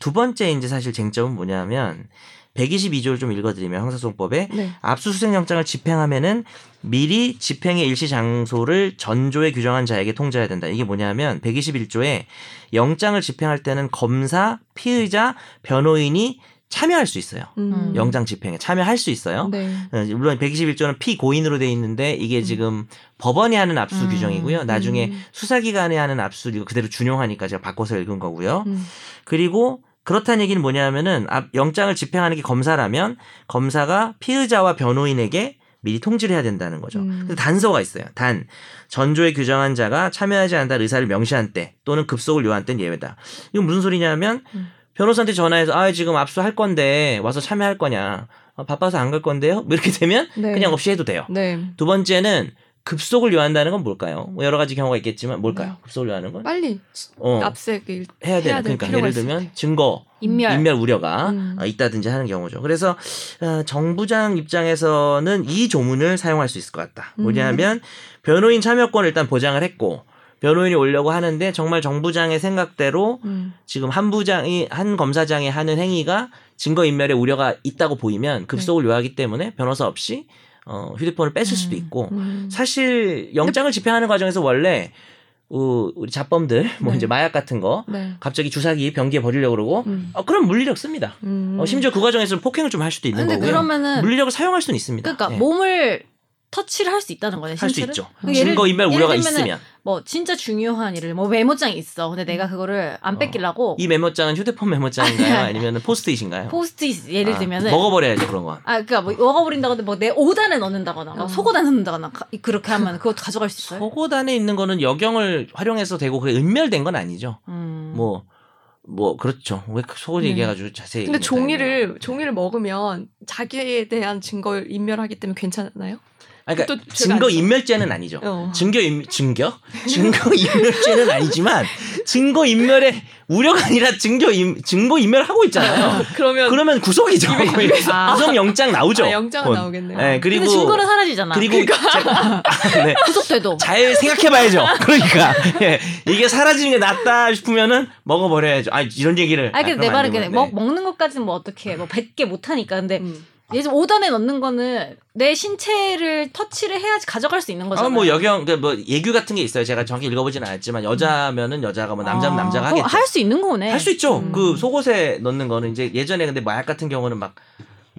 두 번째 이제 사실 쟁점은 뭐냐면 122조를 좀 읽어드리면 형사소송법에 네. 압수수색 영장을 집행하면은 미리 집행의 일시 장소를 전조에 규정한 자에게 통지해야 된다. 이게 뭐냐면 121조에 영장을 집행할 때는 검사, 피의자, 변호인이 참여할 수 있어요. 음. 영장 집행에 참여할 수 있어요. 네. 어, 물론 121조는 피고인으로 돼 있는데 이게 지금 법원이 하는 압수 음. 규정이고요. 나중에 음. 수사기관이 하는 압수 이거 그대로 준용하니까 제가 바꿔서 읽은 거고요. 음. 그리고 그렇다는 얘기는 뭐냐면은 앞- 영장을 집행하는 게 검사라면 검사가 피의자와 변호인에게 미리 통지를 해야 된다는 거죠. 음. 그래서 단서가 있어요. 단 전조에 규정한 자가 참여하지 않는다 의사를 명시한 때 또는 급속을 요한 때는 예외다. 이건 무슨 소리냐면 음. 변호사한테 전화해서 아 지금 압수할 건데 와서 참여할 거냐 아, 바빠서 안 갈 건데요. 뭐 이렇게 되면 네. 그냥 없이 해도 돼요. 네. 두 번째는 급속을 요한다는 건 뭘까요? 뭐 여러 가지 경우가 있겠지만 뭘까요? 네. 급속을 요하는 건 빨리 어, 압색을 해야 되는 그러니까 예를 들면 때. 증거 인멸. 인멸 우려가 음. 어, 있다든지 하는 경우죠. 그래서 어, 정부장 입장에서는 이 조문을 사용할 수 있을 것 같다. 음. 뭐냐면 변호인 참여권을 일단 보장을 했고 변호인이 오려고 하는데 정말 정부장의 생각대로 음. 지금 한 부장이 한 검사장이 하는 행위가 증거 인멸의 우려가 있다고 보이면 급속을 요하기 때문에 변호사 없이 어, 휴대폰을 뺏을 수도 음. 있고 음. 사실 영장을 집행하는 과정에서 원래 어, 우리 자범들 뭐 네. 이제 마약 같은 거 네. 갑자기 주사기 병기에 버리려고 그러고 음. 어, 그럼 물리력 씁니다. 음. 어, 심지어 그 과정에서 폭행을 좀 할 수도 있는 거고요. 그러면은 물리력을 사용할 수는 있습니다. 그러니까 예. 몸을 터치를 할 수 있다는 거네. 할 수? 있죠. 그러니까 예를- 증거 인멸 예를 우려가 있으면 뭐 진짜 중요한 일을 뭐 메모장이 있어. 근데 내가 그거를 안 어. 뺏기려고 이 메모장은 휴대폰 메모장인가요? 아니, 아니. 아니면 포스트잇인가요? 포스트잇 예를 아, 들면은 먹어버려야죠 그런 건. 아 그러니까 뭐 먹어버린다고 하는데 뭐내 오단에 넣는다거나 막 어. 속옷에 넣는다거나 가- 그렇게 하면 그것도 가져갈 수 있어요. 속옷 안에 있는 거는 여경을 활용해서 되고 그게 인멸된 건 아니죠. 음. 뭐, 뭐, 그렇죠. 왜 속옷 네. 얘기해가지고 자세히. 근데. 종이를 종이를 먹으면 자기에 대한 증거를 인멸하기 때문에 괜찮나요? 아, 그러니까 증거. 인멸죄는 아니죠. 어. 증거 인 증거 증거 인멸죄는 아니지만 증거 인멸의 우려가 아니라 증거 인 증거 인멸을 하고 있잖아요. 그러면 그러면 구속이죠. 아. 구속 영장 나오죠. 아, 영장은 곧. 나오겠네요. 네, 그리고 근데 증거는 사라지잖아. 그리고 제가- 아, 네. 구속돼도. 잘 생각해봐야죠. 그러니까 예, 이게 사라지는 게 낫다 싶으면은 먹어버려야죠. 아 이런 얘기를. 아, 근데 아, 내 말은 안 그냥 되고, 먹, 먹는 것까지는 뭐 어떻게 뭐 뱉게 못하니까. 근데 음. 예전 5단에 넣는 거는 내 신체를 터치를 해야지 가져갈 수 있는 네. 거잖아요. 아, 뭐 여경, 그뭐 예규 같은 게 있어요. 제가 정확히 읽어보진 않았지만 여자면은 여자가 뭐 남자면 남자가 하겠죠. 할 수 있는 거네. 할 수 있죠. 음. 그 속옷에 넣는 거는 이제 예전에 근데 마약 같은 경우는 막뭐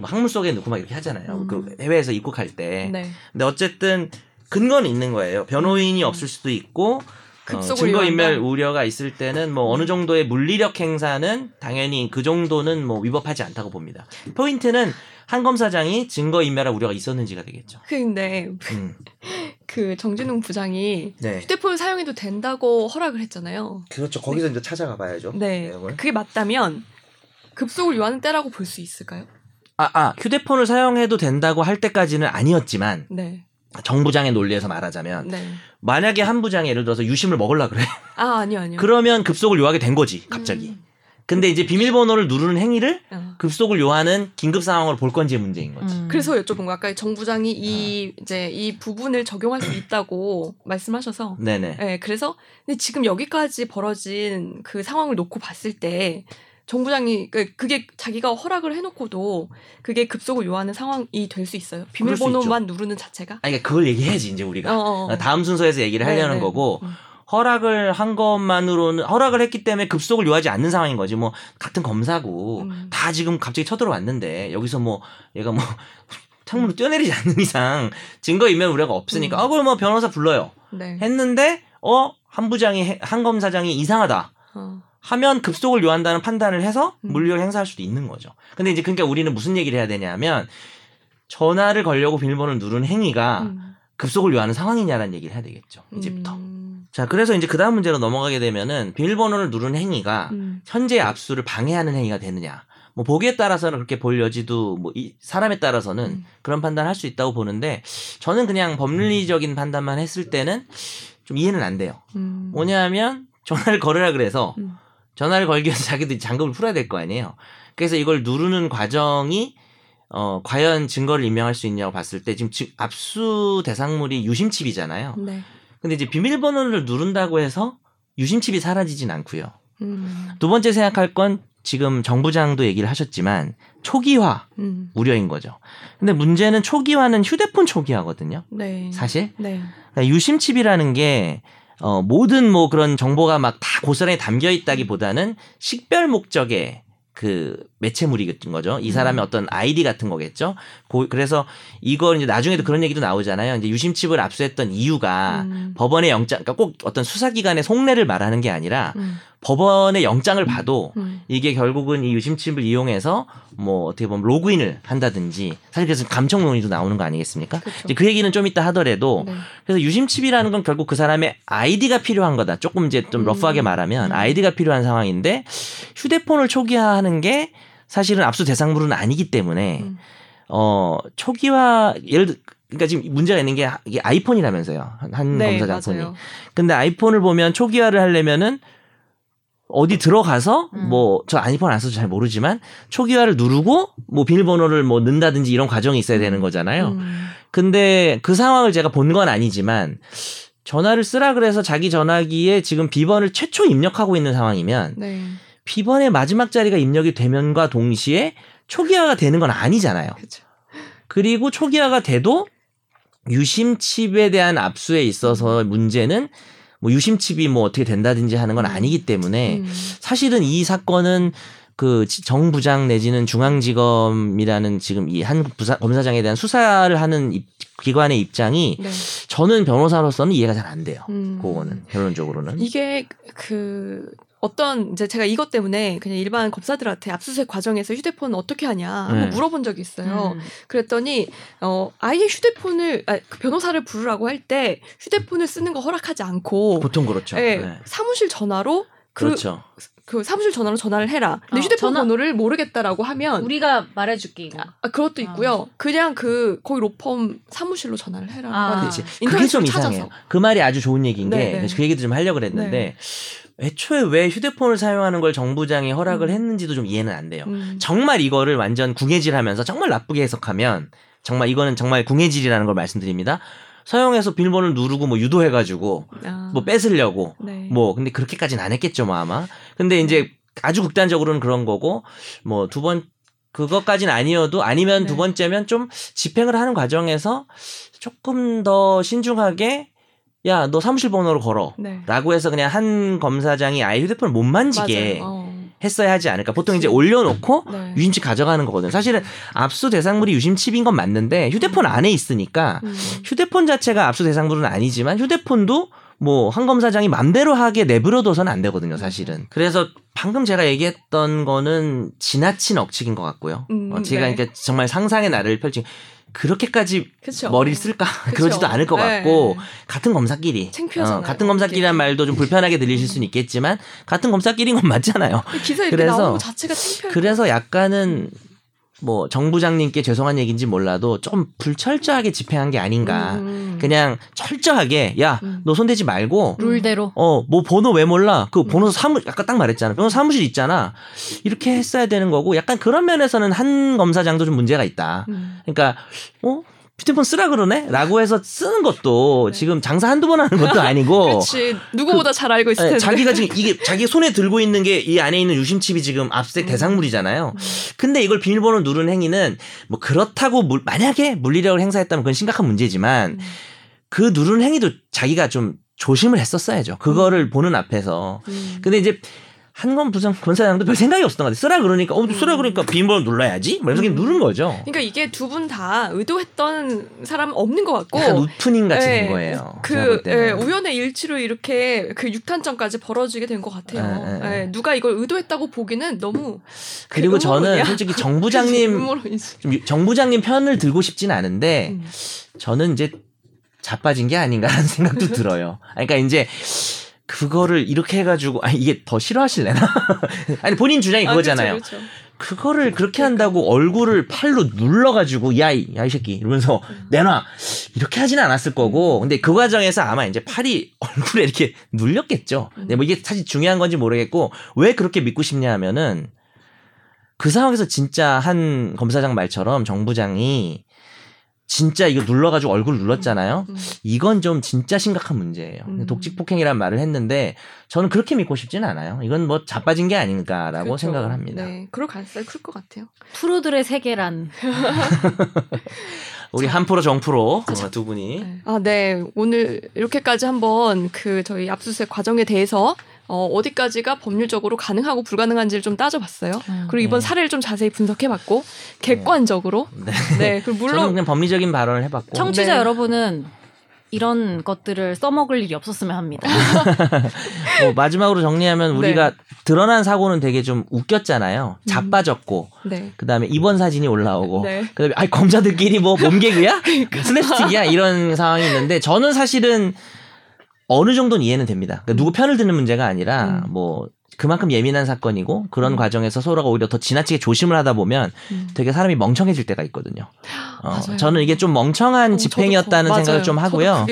항문 속에 넣고 막 이렇게 하잖아요. 음. 그 해외에서 입국할 때. 네. 근데 어쨌든 근거는 있는 거예요. 변호인이 없을 수도 있고 어, 급속을 증거 인멸 이용한다? 우려가 있을 때는 뭐 어느 정도의 물리력 행사는 당연히 그 정도는 뭐 위법하지 않다고 봅니다. 포인트는 한 검사장이 증거 인멸할 우려가 있었는지가 되겠죠. 근데 음. 그 정진웅 부장이 네. 휴대폰을 사용해도 된다고 허락을 했잖아요. 그렇죠. 거기서 이제 찾아가 봐야죠. 네. 그게 맞다면 급속을 요하는 때라고 볼 수 있을까요? 아, 아, 휴대폰을 사용해도 된다고 할 때까지는 아니었지만 네. 정부장의 논리에서 말하자면 네. 만약에 한 부장이 예를 들어서 유심을 먹으려 그래. 아, 아니요, 아니요. 그러면 급속을 요하게 된 거지, 갑자기. 음. 근데 이제 비밀번호를 누르는 행위를 어. 급속을 요하는 긴급 상황으로 볼 건지의 문제인 거지. 음. 그래서 여쭤본 거 아까 정 부장이 이 아. 이제 이 부분을 적용할 수 있다고 말씀하셔서 네네. 네, 그래서 근데 지금 여기까지 벌어진 그 상황을 놓고 봤을 때 정부장이 그 그게 자기가 허락을 해놓고도 그게 급속을 요하는 상황이 될 수 있어요. 비밀번호만 누르는 자체가. 아니, 그러니까 그걸 얘기해야지, 이제 우리가. 어, 어. 다음 순서에서 얘기를 하려는 네, 네. 거고, 음. 허락을 한 것만으로는, 허락을 했기 때문에 급속을 요하지 않는 상황인 거지. 뭐, 같은 검사고, 음. 다 지금 갑자기 쳐들어왔는데, 여기서 뭐, 얘가 뭐, 창문으로 뛰어내리지 않는 이상 증거인멸 우려가 없으니까, 음. 아, 그럼 뭐 변호사 불러요. 네. 했는데, 어, 한 부장이, 해- 한 검사장이 이상하다. 어. 하면 급속을 요한다는 판단을 해서 음. 물리력을 행사할 수도 있는 거죠. 근데 이제 그러니까 우리는 무슨 얘기를 해야 되냐면 전화를 걸려고 비밀번호를 누르는 행위가 음. 급속을 요하는 상황이냐라는 얘기를 해야 되겠죠. 이제부터. 음. 자, 그래서 이제 그 다음 문제로 넘어가게 되면은 비밀번호를 누르는 행위가 음. 현재 압수를 방해하는 행위가 되느냐. 뭐 보기에 따라서는 그렇게 볼 여지도 뭐 이 사람에 따라서는 음. 그런 판단을 할수 있다고 보는데 저는 그냥 법리적인 판단만 했을 때는 좀 이해는 안 돼요. 음. 뭐냐면 전화를 걸으라 그래서 음. 전화를 걸기 위해서 자기들이 잔금을 풀어야 될 거 아니에요. 그래서 이걸 누르는 과정이 어 과연 증거를 인명할 수 있냐고 봤을 때 지금 지- 압수 대상물이 유심칩이잖아요. 네. 근데 이제 비밀번호를 누른다고 해서 유심칩이 사라지진 않고요. 음. 두 번째 생각할 건 지금 정부장도 얘기를 하셨지만 초기화 음. 우려인 거죠. 근데 문제는 초기화는 휴대폰 초기화거든요. 네. 사실 네. 그러니까 유심칩이라는 게 어, 모든 뭐 그런 정보가 막 다 고스란히 담겨 있다기보다는 식별 목적의 그 매체물이 같은 거죠. 이 사람의 음. 어떤 아이디 같은 거겠죠. 고- 그래서 이걸 이제 나중에도 그런 얘기도 나오잖아요. 이제 유심칩을 압수했던 이유가 음. 법원의 영장, 그러니까 꼭 어떤 수사기관의 속내를 말하는 게 아니라 음. 법원의 영장을 봐도 음. 이게 결국은 이 유심칩을 이용해서 뭐 어떻게 보면 로그인을 한다든지 사실 그래서 감청 논의도 나오는 거 아니겠습니까? 그렇죠. 이제 그 얘기는 좀 이따 하더라도 네. 그래서 유심칩이라는 건 결국 그 사람의 아이디가 필요한 거다. 조금 이제 좀 음. 러프하게 말하면 음. 아이디가 필요한 상황인데 휴대폰을 초기화하는 게 사실은 압수 대상물은 아니기 때문에 음. 어 초기화 예를 들 그러니까 지금 문제가 있는 게 하- 이게 아이폰이라면서요. 한, 한 네, 검사 장 폰이. 맞아요. 근데 아이폰을 보면 초기화를 하려면은 어디 들어가서 음. 뭐저 아이폰 안 써서 잘 모르지만 초기화를 누르고 뭐 비밀번호를 뭐 넣는다든지 이런 과정이 있어야 되는 거잖아요. 음. 근데 그 상황을 제가 본 건 아니지만 전화를 쓰라 그래서 자기 전화기에 지금 비번을 최초 입력하고 있는 상황이면 네. 비번의 마지막 자리가 입력이 되면과 동시에 초기화가 되는 건 아니잖아요. 그렇죠. 그리고 초기화가 돼도 유심칩에 대한 압수에 있어서 문제는 뭐 유심칩이 뭐 어떻게 된다든지 하는 건 아니기 때문에 음. 사실은 이 사건은 그 정 부장 내지는 중앙지검이라는 지금 이 한 검사장에 대한 수사를 하는 입- 기관의 입장이 네. 저는 변호사로서는 이해가 잘 안 돼요. 음. 그거는 결론적으로는. 이게 그 어떤 이제 제가 이것 때문에 그냥 일반 검사들한테 압수수색 과정에서 휴대폰 어떻게 하냐 한번 네. 물어본 적이 있어요. 음. 그랬더니 어 아예 휴대폰을 아, 그 변호사를 부르라고 할 때 휴대폰을 쓰는 거 허락하지 않고 보통 그렇죠. 예, 네. 사무실 전화로 그, 그렇죠. 그 사무실 전화로 전화를 해라. 근데 어, 휴대폰 전화- 번호를 모르겠다라고 하면 우리가 말해줄게 이거. 아, 그것도 아. 있고요. 그냥 그 거기 로펌 사무실로 전화를 해라. 아. 그렇지. 그게 좀 찾아서. 이상해요. 그 말이 아주 좋은 얘기인 게 네, 네. 그래서 그 얘기도 좀 하려고 그랬는데 네. 애초에 왜 휴대폰을 사용하는 걸 정부장이 허락을 음. 했는지도 좀 이해는 안 돼요. 음. 정말 이거를 완전 궁예질하면서 정말 나쁘게 해석하면 정말 이거는 정말 궁예질이라는 걸 말씀드립니다. 서영에서 비밀번호를 누르고 뭐 유도해가지고 아. 뭐 뺏으려고 네. 뭐 근데 그렇게까지는 안 했겠죠 뭐 아마. 근데 이제 아주 극단적으로는 그런 거고 뭐 두 번 그것까지는 아니어도 아니면 네. 두 번째면 좀 집행을 하는 과정에서 조금 더 신중하게 야 너 사무실 번호로 걸어. 네. 라고 해서 그냥 한 검사장이 아예 휴대폰을 못 만지게. 어. 했어야 하지 않을까. 보통 이제 그치. 올려놓고 네. 유심칩 가져가는 거거든요. 사실은 압수 대상물이 유심칩인 건 맞는데 휴대폰 안에 있으니까 음. 휴대폰 자체가 압수 대상물은 아니지만 휴대폰도 뭐 한 검사장이 맘대로 하게 내버려둬서는 안 되거든요, 사실은. 그래서 방금 제가 얘기했던 거는 지나친 억측인 것 같고요. 음, 어, 제가 네. 그러니까 정말 상상의 나를 펼친 그렇게까지 그쵸. 머리를 쓸까. 그러지도 않을 것 네. 같고 같은 검사끼리. 어, 같은 검사끼리란. 말도 좀 불편하게 들리실 수는 있겠지만 같은 검사끼리인 건 맞잖아요. 기사 이렇게 그래서- 나오는 거 자체가 창피할 그래서 약간은 뭐 정부장님께 죄송한 얘기인지 몰라도 좀 불철저하게 집행한 게 아닌가. 음. 그냥 철저하게 야 음. 너 손대지 말고 룰대로. 어뭐 번호 왜 몰라 그 음. 번호 사무 아까 딱 말했잖아 번호 사무실 있잖아 이렇게 했어야 되는 거고 약간 그런 면에서는 한 검사장도 좀 문제가 있다 음. 그러니까 어 휴대폰 쓰라 그러네 라고 해서 쓰는 것도 네. 지금 장사 한두 번 하는 것도 아니고 그렇지. 누구보다 잘 알고 있을 예, 텐데. 자기가 지금 이게 자기 손에 들고 있는 게 이 안에 있는 유심칩이 지금 압수색 음. 대상물이잖아요. 근데 이걸 비밀번호 누른 행위는 뭐 그렇다고 물- 만약에 물리력을 행사했다면 그건 심각한 문제지만 음. 그 누른 행위도 자기가 좀 조심을 했었어야죠. 그거를 보는 앞에서. 음. 근데 이제 한건 부장 권사장도 별 생각이 없었던 것 같아요. 쓰라 그러니까 어 쓰라 그러니까 비밀번호 눌러야지. 뭐 이러면서 그냥 음. 누른 거죠. 그러니까 이게 두 분 다 의도했던 사람 없는 것 같고. 약간 우프닝 같이 된 예, 거예요. 그. 예, 우연의 일치로 이렇게 그 육탄전까지 벌어지게 된 것 같아요. 예, 예, 예, 누가 이걸 의도했다고 보기는 너무 그리고 그 저는. 솔직히 정 부장님 음모론이지. 좀 정부장님 편을 들고 싶진 않은데 음. 저는 이제 자빠진 게 아닌가라는 생각도 들어요. 그러니까 이제 그거를 이렇게 해가지고 아 이게 더 싫어하실래나? 아니 본인 주장이 아, 그거잖아요. 그렇죠, 그렇죠. 그거를 그렇게 한다고 얼굴을 팔로 눌러가지고 야이 야이 새끼 이러면서 음. 내놔 이렇게 하지는 않았을 거고 근데 그 과정에서 아마 이제 팔이 얼굴에 이렇게 눌렸겠죠. 근데 뭐 이게 사실 중요한 건지 모르겠고 왜 그렇게 믿고 싶냐 하면은 그 상황에서 진짜 한 검사장 말처럼 정부장이 진짜 이거 눌러가지고 얼굴 눌렀잖아요. 음. 이건 좀 진짜 심각한 문제예요. 음. 독직 폭행이란 말을 했는데 저는 그렇게 믿고 싶지는 않아요. 이건 뭐 자빠진 게 아닌가라고 그렇죠. 생각을 합니다. 네, 그럴 가능성이 클 것 같아요. 프로들의 세계란. 우리 한프로 정프로 어, 두 분이 네. 아, 네. 오늘 이렇게까지 한번 그 저희 압수수색 과정에 대해서 어, 어디까지가 법률적으로 가능하고 불가능한지를 좀 따져봤어요. 그리고 이번 네. 사례를 좀 자세히 분석해봤고 객관적으로 네. 네. 그리고 저는 물론 그냥 법리적인 발언을 해봤고 청취자 네. 여러분은 이런 것들을 써먹을 일이 없었으면 합니다. 뭐 마지막으로 정리하면 네. 우리가 드러난 사고는 되게 좀 웃겼잖아요. 자빠졌고 네. 그 다음에 입원 사진이 올라오고 네. 그 다음에 아 검사들끼리 뭐 몸개그야 슬랩스틱이야 이런 상황이 있는데 저는 사실은 어느 정도는 이해는 됩니다. 그러니까 누구 편을 드는 문제가 아니라 음. 뭐 그만큼 예민한 사건이고 그런 음. 과정에서 서로가 오히려 더 지나치게 조심을 하다 보면 음. 되게 사람이 멍청해질 때가 있거든요. 어. 저는 이게 좀 멍청한 어, 집행이었다는 저도 생각을. 좀 하고요.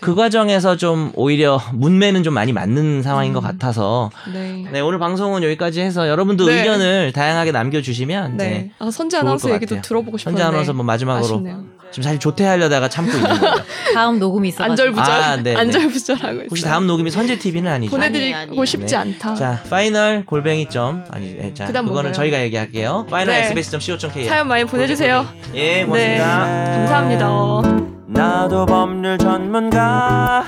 그 과정에서 좀 오히려 문매는 좀 많이 맞는 상황인 것 음. 같아서 네. 네, 오늘 방송은 여기까지 해서 여러분도 네. 의견을 다양하게 남겨주시면 네. 네. 아, 선재 아나운서 것 얘기도. 들어보고 싶었는데. 현재 아나운서 뭐 마지막으로 아쉽네요. 지금 사실 조퇴하려다가 참고 있는 거예요. 다음 녹음이 있어가지고. 안절부절. 아, 네, 네. 안절부절하고 있어요. 혹시 다음 녹음이 선재 TV는 아니죠? 보내드리고 아니, 아니. 싶지 네. 않다. 자, final 골뱅이 점 아니, 네, 자, 그다음 그거는 뭔가요? 저희가 얘기할게요. final 네. sbs.co.kr 사연 많이 보내주세요. 예, 고맙습니다. 감사합니다. 나도 법률 전문가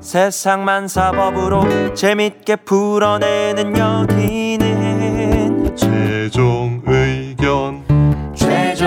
세상만 사법으로 재밌게 풀어내는 여기는 최종 의견